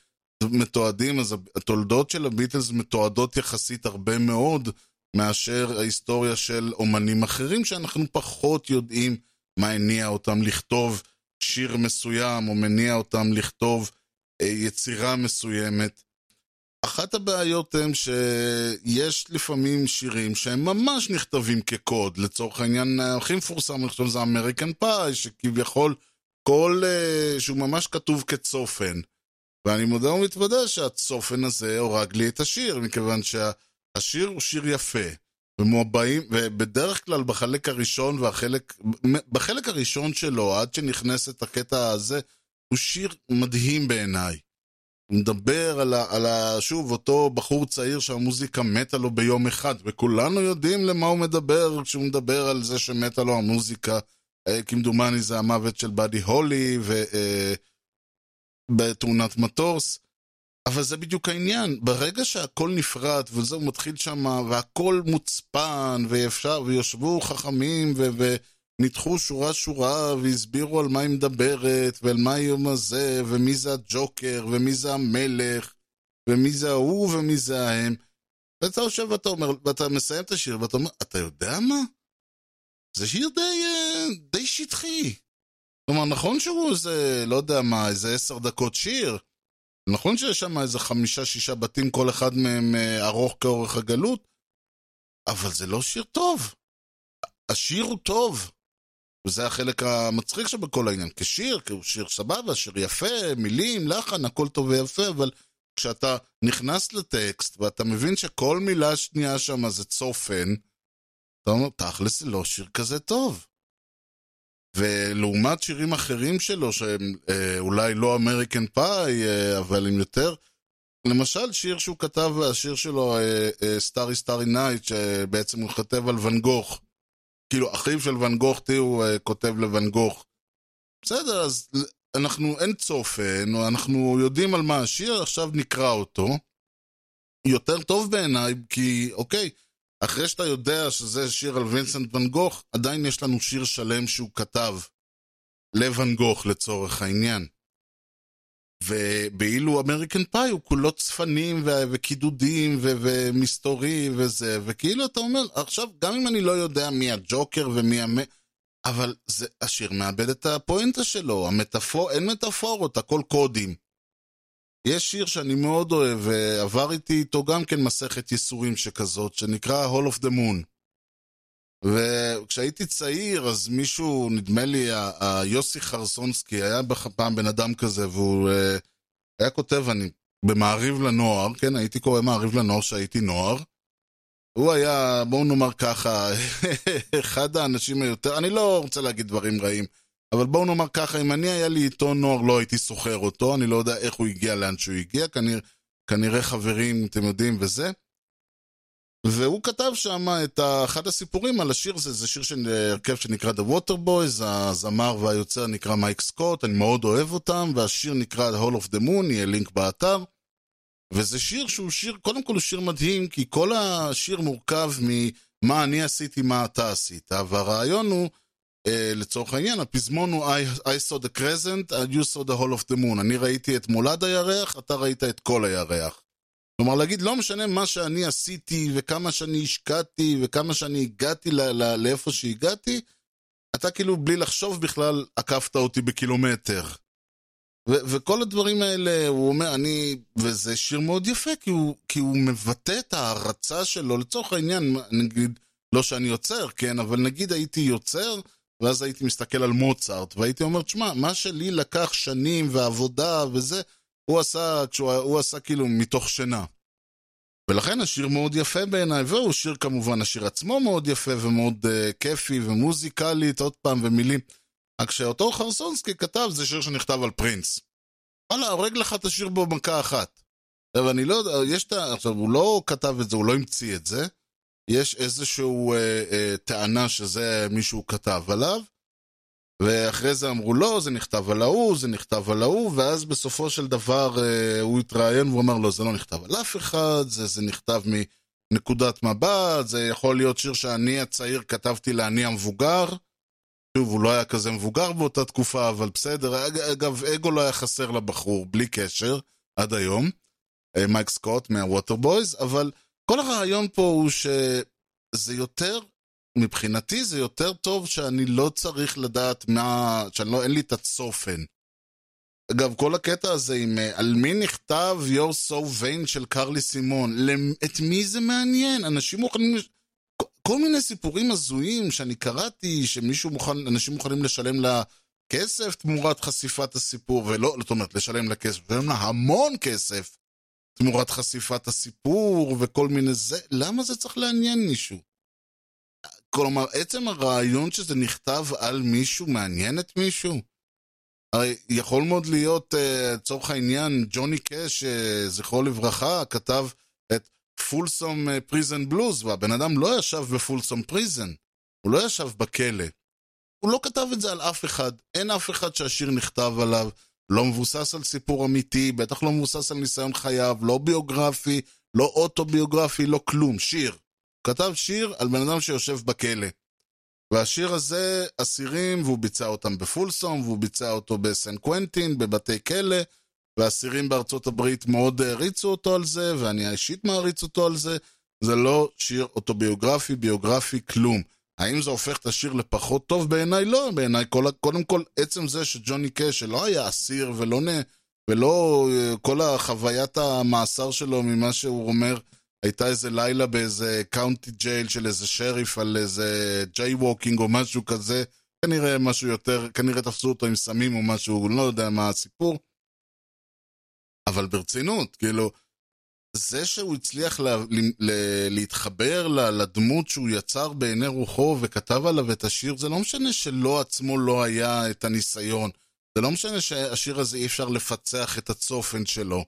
מתועדים אז התולדות של הביטלס מתועדות יחסית הרבה מאוד מאשר ההיסטוריה של אומנים אחרים שאנחנו פחות יודעים מה הניע אותם לכתוב שיר מסוים, או מניע אותם לכתוב אה, יצירה מסוימת. אחת הבעיות הן שיש לפעמים שירים שהם ממש נכתבים כקוד. לצורך העניין הכי מפורסם, אני חושב, זה אמריקן פאי, שכביכול כל... אה, שהוא ממש כתוב כצופן. ואני מודה ומתוודה שהצופן הזה הורג לי את השיר, מכיוון שהשיר הוא שיר יפה. ומובעים, ובדרך כלל בחלק הראשון והחלק, בחלק הראשון שלו, עד שנכנס את הקטע הזה, הוא שיר מדהים בעיניי. הוא מדבר על, ה, על ה, שוב, אותו בחור צעיר שהמוזיקה מתה לו ביום אחד, וכולנו יודעים למה הוא מדבר כשהוא מדבר על זה שמתה לו המוזיקה. אה, כמדומני זה המוות של באדי הולי, ובתאונת אה, מטוס. אבל זה בדיוק העניין, ברגע שהכל נפרט וזהו מתחיל שם והכל מוצפן ואפשר, ויושבו חכמים ו... וניתחו שורה שורה והסבירו על מה היא מדברת ועל מה היום הזה ומי זה הג'וקר ומי זה המלך ומי זה ההוא ומי זה ההם ואתה יושב ואתה אומר, ואתה מסיים את השיר ואתה אומר, אתה יודע מה? זה שיר די, אה, די שטחי. כלומר, נכון שהוא איזה, לא יודע מה, איזה עשר דקות שיר. נכון שיש שם איזה חמישה-שישה בתים, כל אחד מהם אה, ארוך כאורך הגלות, אבל זה לא שיר טוב. השיר הוא טוב. וזה החלק המצחיק שבכל העניין. כשיר, כי הוא שיר סבבה, שיר יפה, מילים, לחן, הכל טוב ויפה, אבל כשאתה נכנס לטקסט ואתה מבין שכל מילה שנייה שם זה צופן, אתה אומר, תכלס זה לא שיר כזה טוב. ולעומת שירים אחרים שלו, שהם אה, אולי לא American Pie, אה, אבל הם יותר... למשל, שיר שהוא כתב, השיר שלו, Starry Starry Night, שבעצם הוא כותב על ואן גוך. כאילו, אחיו של ואן גוך, תראו, אה, כותב לואן גוך. בסדר, אז אנחנו, אין צופן, אנחנו יודעים על מה השיר, עכשיו נקרא אותו. יותר טוב בעיניי, כי, אוקיי, אחרי שאתה יודע שזה שיר על וינסנט ואן גוך, עדיין יש לנו שיר שלם שהוא כתב לוואן גוך לצורך העניין. ואילו American Pie הוא כולו צפנים וקידודים ומסתורי וזה, וכאילו אתה אומר, עכשיו, גם אם אני לא יודע מי הג'וקר ומי המ... אבל זה, השיר מאבד את הפואנטה שלו, המטאפור, אין מטאפורות, הכל קודים. יש שיר שאני מאוד אוהב, ועבר איתי איתו גם כן מסכת ייסורים שכזאת, שנקרא Hall of the Moon. וכשהייתי צעיר, אז מישהו, נדמה לי, היוסי חרסונסקי, היה פעם בן אדם כזה, והוא uh, היה כותב, אני, במעריב לנוער, כן, הייתי קורא מעריב לנוער כשהייתי נוער. הוא היה, בואו נאמר ככה, [laughs] אחד האנשים היותר, אני לא רוצה להגיד דברים רעים, אבל בואו נאמר ככה, אם אני היה לי עיתון נוער, לא הייתי סוחר אותו, אני לא יודע איך הוא הגיע לאן שהוא הגיע, כנראה, כנראה חברים, אתם יודעים, וזה. והוא כתב שם את אחד הסיפורים על השיר הזה, זה שיר של הרכב שנקרא The Water Boys, הזמר והיוצר נקרא מייק סקוט, אני מאוד אוהב אותם, והשיר נקרא The Hall of the Moon, יהיה לינק באתר. וזה שיר שהוא שיר, קודם כל הוא שיר מדהים, כי כל השיר מורכב ממה אני עשיתי, מה אתה עשית, והרעיון הוא, אה, לצורך העניין, הפזמון הוא I, I saw the crescent, you saw the Hall of the Moon. אני ראיתי את מולד הירח, אתה ראית את כל הירח. כלומר, להגיד, לא משנה מה שאני עשיתי, וכמה שאני השקעתי, וכמה שאני הגעתי לאיפה שהגעתי, אתה כאילו, בלי לחשוב בכלל, עקפת אותי בקילומטר. וכל הדברים האלה, הוא אומר, אני... וזה שיר מאוד יפה, כי הוא, כי הוא מבטא את ההערצה שלו, לצורך העניין, נגיד, לא שאני יוצר, כן, אבל נגיד הייתי יוצר, ואז הייתי מסתכל על מוצרט, והייתי אומר, תשמע, מה שלי לקח שנים ועבודה וזה, הוא עשה, כשהוא, הוא עשה כאילו מתוך שינה. ולכן השיר מאוד יפה בעיניי, והוא שיר כמובן, השיר עצמו מאוד יפה ומאוד uh, כיפי ומוזיקלית, עוד פעם, ומילים. רק שאותו חרסונסקי כתב, זה שיר שנכתב על פרינס. וואלה, הורג לך את השיר בו במכה אחת. אבל אני לא יודע, יש את ה... עכשיו, הוא לא כתב את זה, הוא לא המציא את זה. יש איזשהו אה, אה, טענה שזה מישהו כתב עליו, ואחרי זה אמרו לא, זה נכתב על ההוא, זה נכתב על ההוא, ואז בסופו של דבר אה, הוא התראיין והוא אמר לא, זה לא נכתב על אף אחד, זה, זה נכתב מנקודת מבט, זה יכול להיות שיר שאני הצעיר כתבתי לאני המבוגר. שוב, הוא לא היה כזה מבוגר באותה תקופה, אבל בסדר. אגב, אגו לא היה חסר לבחור, בלי קשר, עד היום. אה, מייק סקוט מה Waterboys, אבל כל הרעיון פה הוא שזה יותר מבחינתי זה יותר טוב שאני לא צריך לדעת מה... שאני לא... אין לי את הצופן. אגב, כל הקטע הזה עם על מי נכתב You're So Vain של קרלי סימון, את מי זה מעניין? אנשים מוכנים... כל מיני סיפורים הזויים שאני קראתי, שמישהו מוכן, אנשים מוכנים לשלם לה כסף תמורת חשיפת הסיפור, ולא, זאת אומרת, לשלם לה כסף, לשלם לה המון כסף תמורת חשיפת הסיפור וכל מיני זה, למה זה צריך לעניין מישהו? כלומר, עצם הרעיון שזה נכתב על מישהו מעניין את מישהו? הרי יכול מאוד להיות, לצורך uh, העניין, ג'וני קאש, uh, זכרו לברכה, כתב את פולסום פריזן בלוז, והבן אדם לא ישב בפולסום פריזן, הוא לא ישב בכלא. הוא לא כתב את זה על אף אחד, אין אף אחד שהשיר נכתב עליו, לא מבוסס על סיפור אמיתי, בטח לא מבוסס על ניסיון חייו, לא ביוגרפי, לא אוטוביוגרפי, לא כלום, שיר. כתב שיר על בן אדם שיושב בכלא. והשיר הזה, אסירים, והוא ביצע אותם בפולסום, והוא ביצע אותו בסן קוונטין, בבתי כלא, ואסירים בארצות הברית מאוד העריצו אותו על זה, ואני אישית מעריץ אותו על זה. זה לא שיר אוטוביוגרפי, ביוגרפי, כלום. האם זה הופך את השיר לפחות טוב? בעיניי לא, בעיניי קודם כל, עצם זה שג'וני קאש, שלא היה אסיר ולא, ולא אה, כל החוויית המאסר שלו ממה שהוא אומר, הייתה איזה לילה באיזה county jail של איזה שריף על איזה jaywalking או משהו כזה, כנראה משהו יותר, כנראה תפסו אותו עם סמים או משהו, לא יודע מה הסיפור. אבל ברצינות, כאילו, זה שהוא הצליח לה, לה, להתחבר לדמות שהוא יצר בעיני רוחו וכתב עליו את השיר, זה לא משנה שלא עצמו לא היה את הניסיון. זה לא משנה שהשיר הזה אי אפשר לפצח את הצופן שלו.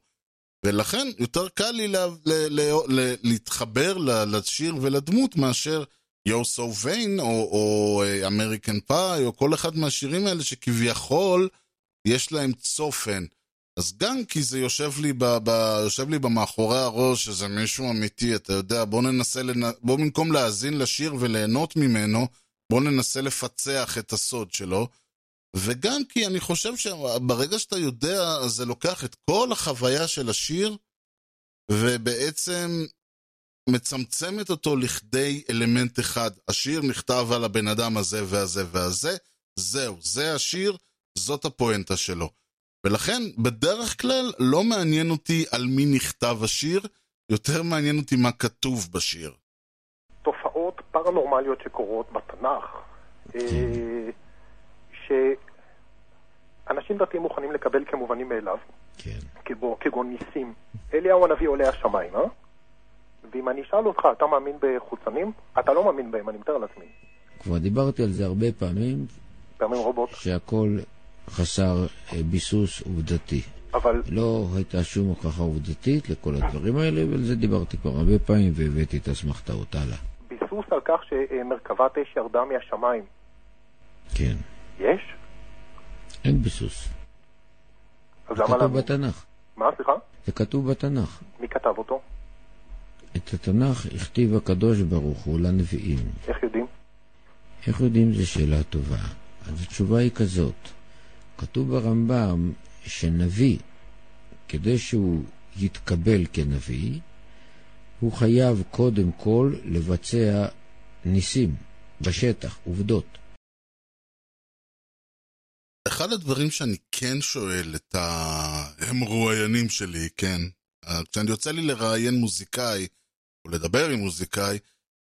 ולכן יותר קל לי לה, לה, לה, לה, להתחבר לשיר ולדמות מאשר יו סו ויין או אמריקן פאי או כל אחד מהשירים האלה שכביכול יש להם צופן. אז גם כי זה יושב לי, ב, ב, יושב לי במאחורי הראש, שזה מישהו אמיתי, אתה יודע, בוא ננסה, לנ... בוא במקום להאזין לשיר וליהנות ממנו, בוא ננסה לפצח את הסוד שלו. וגם כי אני חושב שברגע שאתה יודע, זה לוקח את כל החוויה של השיר, ובעצם מצמצמת אותו לכדי אלמנט אחד. השיר נכתב על הבן אדם הזה והזה והזה, זהו, זה השיר, זאת הפואנטה שלו. ולכן, בדרך כלל, לא מעניין אותי על מי נכתב השיר, יותר מעניין אותי מה כתוב בשיר. תופעות פרנורמליות שקורות בתנ"ך, אה, שאנשים דתיים מוכנים לקבל כמובנים מאליו, כן. כגון, כגון ניסים. אליהו הנביא עולה השמיים, אה? ואם אני אשאל אותך, אתה מאמין בחוצנים? אתה לא מאמין בהם, אני מתאר לעצמי. כבר דיברתי על זה הרבה פעמים. פעמים רבות. שהכל חסר אה, ביסוס עובדתי. אבל... לא הייתה שום הוכחה עובדתית לכל הדברים האלה, ועל זה דיברתי כבר הרבה פעמים והבאתי את אסמכתאות הלאה. ביסוס על כך שמרכבת אש ירדה מהשמיים. כן. יש? אין ביסוס. אז זה למה כתוב בתנ"ך. מה, סליחה? זה כתוב בתנ"ך. מי כתב אותו? את התנ"ך הכתיב הקדוש ברוך הוא לנביאים. איך יודעים? איך יודעים זו שאלה טובה. אז התשובה היא כזאת. כתוב ברמב"ם שנביא, כדי שהוא יתקבל כנביא, הוא חייב קודם כל לבצע ניסים בשטח, עובדות. אחד הדברים שאני כן שואל את המרואיינים שלי, כן, כשאני יוצא לי לראיין מוזיקאי, או לדבר עם מוזיקאי,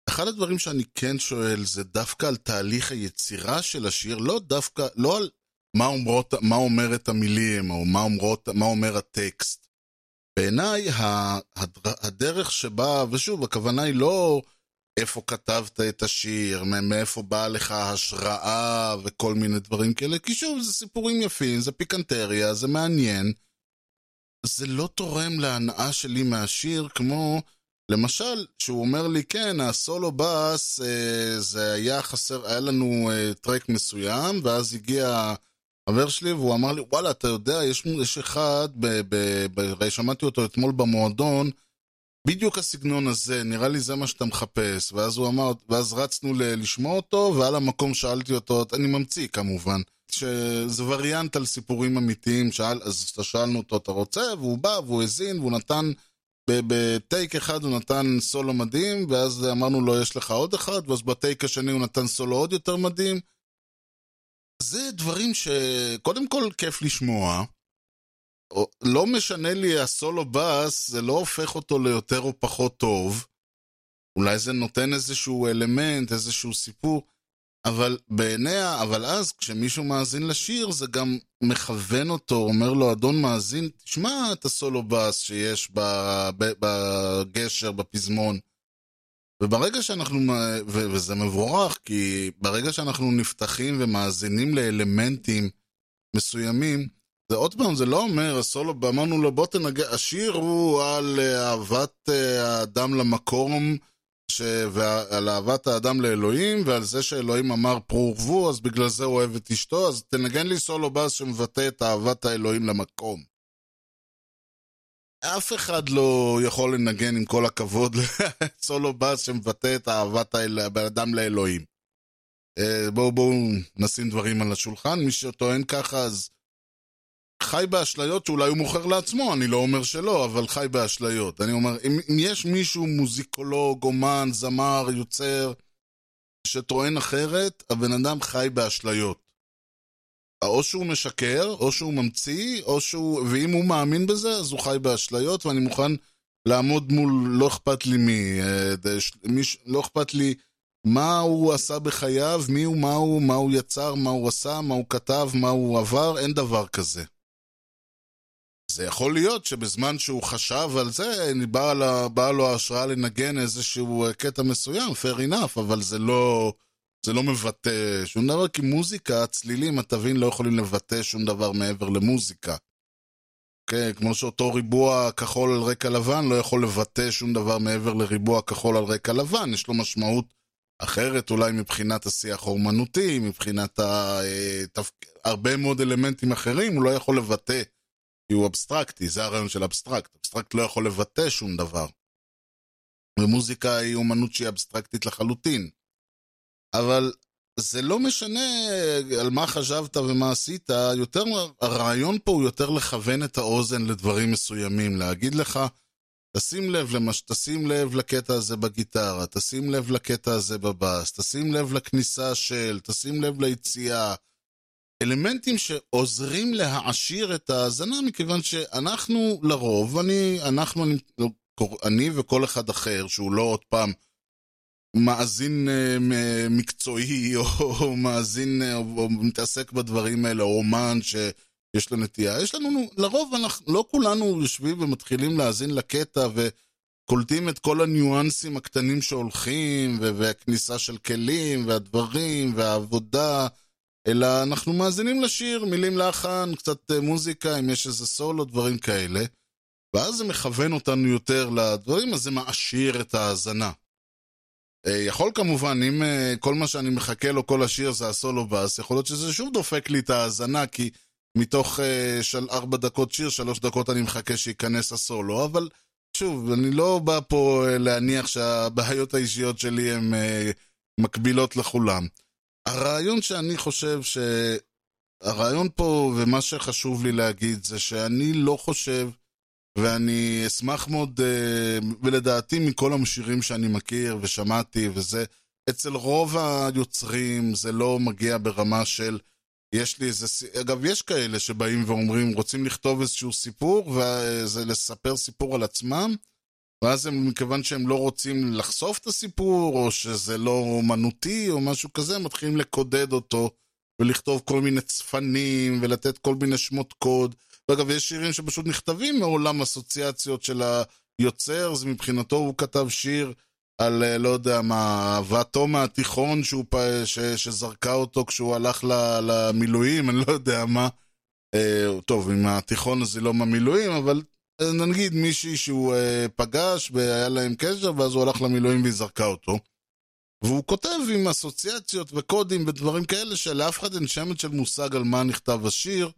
אחד הדברים שאני כן שואל זה דווקא על תהליך היצירה של השיר, לא דווקא, לא על מה, אומרות, מה אומרת המילים, או מה, אומרות, מה אומר הטקסט. בעיניי, הדרך שבה, ושוב, הכוונה היא לא איפה כתבת את השיר, מאיפה באה לך השראה וכל מיני דברים כאלה, כי שוב, זה סיפורים יפים, זה פיקנטריה, זה מעניין. זה לא תורם להנאה שלי מהשיר, כמו, למשל, שהוא אומר לי, כן, הסולו בס, אה, זה היה חסר, היה לנו אה, טרק מסוים, ואז הגיע חבר שלי, והוא אמר לי, וואלה, אתה יודע, יש, יש אחד, ב, שמעתי אותו אתמול במועדון, בדיוק הסגנון הזה, נראה לי זה מה שאתה מחפש. ואז הוא אמר, ואז רצנו ל- לשמוע אותו, ועל המקום שאלתי אותו, אני ממציא כמובן, שזה וריאנט על סיפורים אמיתיים, שאל, אז שאלנו אותו, אתה רוצה? והוא בא, והוא האזין, והוא נתן, בטייק אחד הוא נתן סולו מדהים, ואז אמרנו לו, יש לך עוד אחד, ואז בטייק השני הוא נתן סולו עוד יותר מדהים. זה דברים שקודם כל כיף לשמוע. לא משנה לי הסולו בס, זה לא הופך אותו ליותר או פחות טוב. אולי זה נותן איזשהו אלמנט, איזשהו סיפור, אבל בעיניה, אבל אז כשמישהו מאזין לשיר, זה גם מכוון אותו, אומר לו, אדון מאזין, תשמע את הסולו בס שיש בגשר, בפזמון. וברגע שאנחנו, וזה מבורך, כי ברגע שאנחנו נפתחים ומאזינים לאלמנטים מסוימים, זה עוד פעם, זה לא אומר, הסולו, אמרנו לו, בוא תנגן, השיר הוא על אהבת האדם למקום, ש... ועל אהבת האדם לאלוהים, ועל זה שאלוהים אמר פרו ורבו, אז בגלל זה הוא אוהב את אשתו, אז תנגן לי סולו בס שמבטא את אהבת האלוהים למקום. אף אחד לא יכול לנגן עם כל הכבוד [laughs] סולו בס שמבטא את אהבת האדם לאלוהים. בואו בואו נשים דברים על השולחן, מי שטוען ככה אז חי באשליות שאולי הוא מוכר לעצמו, אני לא אומר שלא, אבל חי באשליות. אני אומר, אם, אם יש מישהו, מוזיקולוג, אומן, זמר, יוצר, שטוען אחרת, הבן אדם חי באשליות. או שהוא משקר, או שהוא ממציא, או שהוא... ואם הוא מאמין בזה, אז הוא חי באשליות, ואני מוכן לעמוד מול לא אכפת לי מי, אה, מי לא אכפת לי מה הוא עשה בחייו, מי הוא, מה הוא, מה הוא יצר, מה הוא עשה, מה הוא כתב, מה הוא עבר, אין דבר כזה. זה יכול להיות שבזמן שהוא חשב על זה, באה בא לו ההשראה לנגן איזשהו קטע מסוים, fair enough, אבל זה לא, זה לא מבטא שום דבר, כי מוזיקה, צלילים, התווים לא יכולים לבטא שום דבר מעבר למוזיקה. כן, כמו שאותו ריבוע כחול על רקע לבן לא יכול לבטא שום דבר מעבר לריבוע כחול על רקע לבן, יש לו משמעות אחרת אולי מבחינת השיח האומנותי, מבחינת ה... אה, הרבה מאוד אלמנטים אחרים, הוא לא יכול לבטא, כי הוא אבסטרקטי, זה הרעיון של אבסטרקט. אבסטרקט לא יכול לבטא שום דבר. ומוזיקה היא אומנות שהיא אבסטרקטית לחלוטין. אבל זה לא משנה על מה חשבת ומה עשית, יותר, הרעיון פה הוא יותר לכוון את האוזן לדברים מסוימים, להגיד לך, תשים לב למש... תשים לב לקטע הזה בגיטרה, תשים לב לקטע הזה בבאס, תשים לב לכניסה של, תשים לב ליציאה. אלמנטים שעוזרים להעשיר את ההאזנה, מכיוון שאנחנו לרוב, אני, אנחנו, אני, אני וכל אחד אחר, שהוא לא עוד פעם מאזין uh, מקצועי, או, או [laughs] מאזין, או, או מתעסק בדברים האלה, או אומן ש... יש לו נטייה. יש לנו, לרוב אנחנו, לא כולנו יושבים ומתחילים להאזין לקטע וקולטים את כל הניואנסים הקטנים שהולכים, והכניסה של כלים, והדברים, והעבודה, אלא אנחנו מאזינים לשיר, מילים לחן, קצת אה, מוזיקה, אם יש איזה סולו, דברים כאלה. ואז זה מכוון אותנו יותר לדברים, אז זה מעשיר את ההאזנה. אה, יכול כמובן, אם אה, כל מה שאני מחכה לו כל השיר זה הסולו בס, יכול להיות שזה שוב דופק לי את ההאזנה, כי מתוך של ארבע דקות שיר, שלוש דקות אני מחכה שייכנס הסולו, אבל שוב, אני לא בא פה להניח שהבעיות האישיות שלי הן מקבילות לכולם. הרעיון שאני חושב ש... הרעיון פה, ומה שחשוב לי להגיד, זה שאני לא חושב, ואני אשמח מאוד, uh, ולדעתי מכל המשירים שאני מכיר ושמעתי, וזה, אצל רוב היוצרים זה לא מגיע ברמה של... יש לי איזה, אגב, יש כאלה שבאים ואומרים, רוצים לכתוב איזשהו סיפור, וזה לספר סיפור על עצמם, ואז הם, מכיוון שהם לא רוצים לחשוף את הסיפור, או שזה לא אומנותי, או משהו כזה, הם מתחילים לקודד אותו, ולכתוב כל מיני צפנים, ולתת כל מיני שמות קוד. ואגב, יש שירים שפשוט נכתבים מעולם אסוציאציות של היוצר, אז מבחינתו הוא כתב שיר על, אה, לא יודע מה, אהבתו מהתיכון שהוא, ש, שזרקה אותו כשהוא הלך למילואים, אני לא יודע מה. אה, טוב, עם התיכון הזה לא מהמילואים, אבל נגיד מישהי שהוא פגש והיה להם קשר, ואז הוא הלך למילואים והיא זרקה אותו. והוא כותב עם אסוציאציות וקודים ודברים כאלה שלאף אחד אין שמץ של מושג על מה נכתב השיר.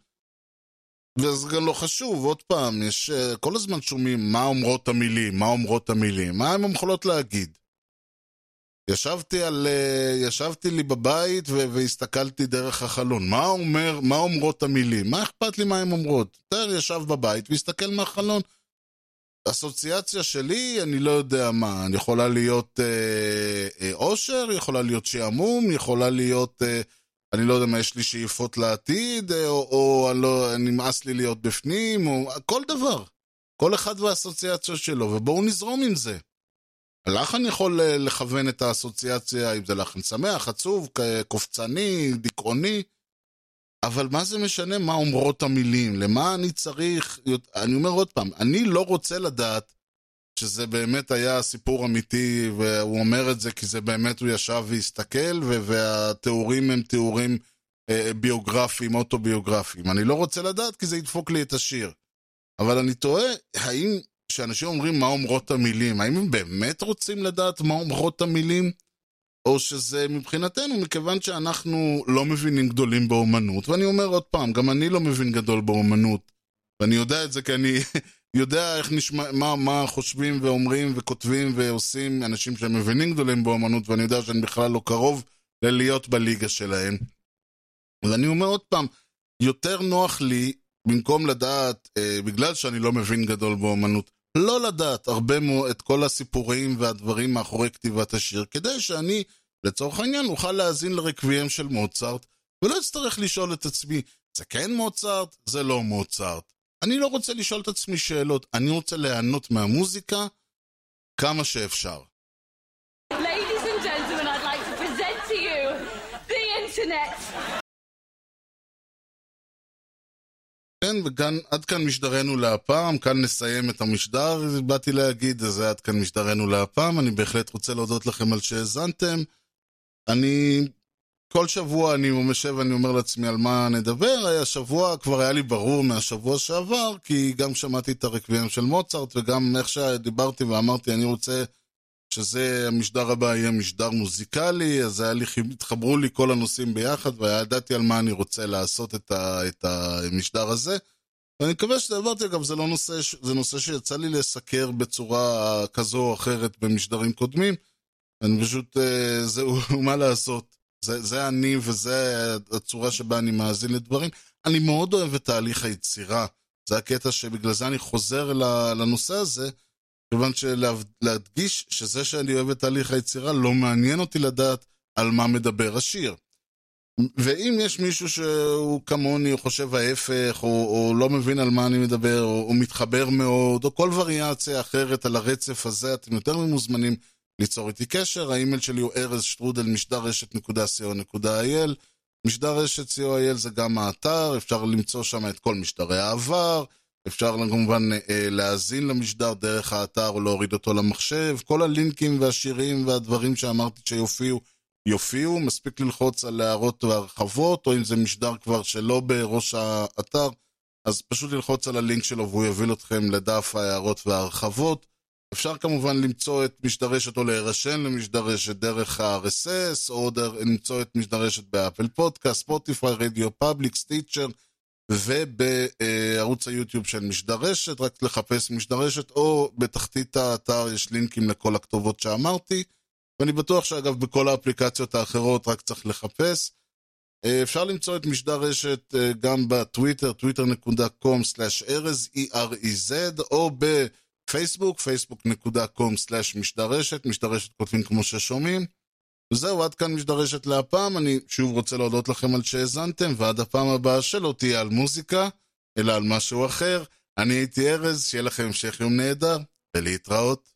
וזה גם לא חשוב, עוד פעם, יש uh, כל הזמן שומעים מה אומרות המילים, מה אומרות המילים, מה הן יכולות להגיד. ישבתי על... Uh, ישבתי לי בבית ו- והסתכלתי דרך החלון. מה אומר, מה אומרות המילים? מה אכפת לי מה הן אומרות? יותר ישב בבית והסתכל מהחלון. אסוציאציה שלי, אני לא יודע מה, יכולה להיות uh, אושר, יכולה להיות שעמום, יכולה להיות... Uh, אני לא יודע מה, יש לי שאיפות לעתיד, אה, או, או לא, נמאס לי להיות בפנים, או כל דבר. כל אחד והאסוציאציה שלו, ובואו נזרום עם זה. הלחן יכול אה, לכוון את האסוציאציה, אם זה לחן שמח, עצוב, קופצני, דיכאוני, אבל מה זה משנה מה אומרות המילים? למה אני צריך... אני אומר עוד פעם, אני לא רוצה לדעת שזה באמת היה סיפור אמיתי, והוא אומר את זה כי זה באמת, הוא ישב והסתכל, והתיאורים הם תיאורים אה, ביוגרפיים, אוטוביוגרפיים. אני לא רוצה לדעת כי זה ידפוק לי את השיר. אבל אני תוהה, האם כשאנשים אומרים מה אומרות המילים, האם הם באמת רוצים לדעת מה אומרות המילים? או שזה מבחינתנו, מכיוון שאנחנו לא מבינים גדולים באומנות, ואני אומר עוד פעם, גם אני לא מבין גדול באומנות, ואני יודע את זה כי אני [laughs] יודע איך נשמע, מה, מה חושבים ואומרים וכותבים ועושים אנשים שמבינים גדולים באמנות, ואני יודע שאני בכלל לא קרוב ללהיות בליגה שלהם. ואני אומר עוד פעם, יותר נוח לי, במקום לדעת, אה, בגלל שאני לא מבין גדול באמנות, לא לדעת הרבה מאוד את כל הסיפורים והדברים מאחורי כתיבת השיר, כדי שאני לצורך העניין, אוכל להאזין לרקביהם של מוצרט, ולא אצטרך לשאול את עצמי, זה כן מוצרט? זה לא מוצרט. אני לא רוצה לשאול את עצמי שאלות, אני רוצה ליהנות מהמוזיקה כמה שאפשר. Ladies and gentlemen, I'd like to present to you the internet. כן, וכאן, עד כאן משדרנו להפעם, כאן נסיים את המשדר, באתי להגיד, אז עד כאן משדרנו להפעם, אני בהחלט רוצה להודות לכם על שהאזנתם. אני, כל שבוע אני יושב ואני אומר לעצמי על מה נדבר, השבוע כבר היה לי ברור מהשבוע שעבר, כי גם שמעתי את הרקבים של מוצרט, וגם איך שדיברתי ואמרתי, אני רוצה שזה, המשדר הבא יהיה משדר מוזיקלי, אז היה לי, התחברו לי כל הנושאים ביחד, וידעתי על מה אני רוצה לעשות את, ה, את המשדר הזה. ואני מקווה שדיברתי, אגב, זה לא נושא, זה נושא שיצא לי לסקר בצורה כזו או אחרת במשדרים קודמים. אני פשוט, אה, זהו, [laughs] מה לעשות. זה, זה אני וזה הצורה שבה אני מאזין לדברים. אני מאוד אוהב את תהליך היצירה. זה הקטע שבגלל זה אני חוזר לנושא הזה. כיוון שלהדגיש שזה שאני אוהב את תהליך היצירה לא מעניין אותי לדעת על מה מדבר השיר. ואם יש מישהו שהוא כמוני, או חושב ההפך, או, או לא מבין על מה אני מדבר, או, או מתחבר מאוד, או כל וריאציה אחרת על הרצף הזה, אתם יותר ממוזמנים ליצור איתי קשר. האימייל שלי הוא ארז שטרודל משדר רשת.co.il. משדר רשת co.il זה גם האתר, אפשר למצוא שם את כל משדרי העבר. אפשר כמובן אה, להאזין למשדר דרך האתר או להוריד אותו למחשב. כל הלינקים והשירים והדברים שאמרתי שיופיעו, יופיעו. מספיק ללחוץ על הערות והרחבות, או אם זה משדר כבר שלא בראש האתר, אז פשוט ללחוץ על הלינק שלו והוא יוביל אתכם לדף ההערות וההרחבות. אפשר כמובן למצוא את משדרשת או להירשם למשדרשת דרך ה-RSS, או למצוא את משדרשת ב Apple Podcast, Spotify, RadioPublic, Stitcher. ובערוץ היוטיוב של משדרשת, רק לחפש משדרשת, או בתחתית האתר יש לינקים לכל הכתובות שאמרתי, ואני בטוח שאגב בכל האפליקציות האחרות רק צריך לחפש. אפשר למצוא את משדרשת גם בטוויטר, twitter.com/ארז, E-R-E-Z, או בפייסבוק, facebook.com/משדרשת, משדרשת כותבים כמו ששומעים. וזהו, עד כאן משדרשת להפעם. אני שוב רוצה להודות לכם על שהאזנתם, ועד הפעם הבאה שלא תהיה על מוזיקה, אלא על משהו אחר. אני הייתי ארז, שיהיה לכם המשך יום נהדר, ולהתראות.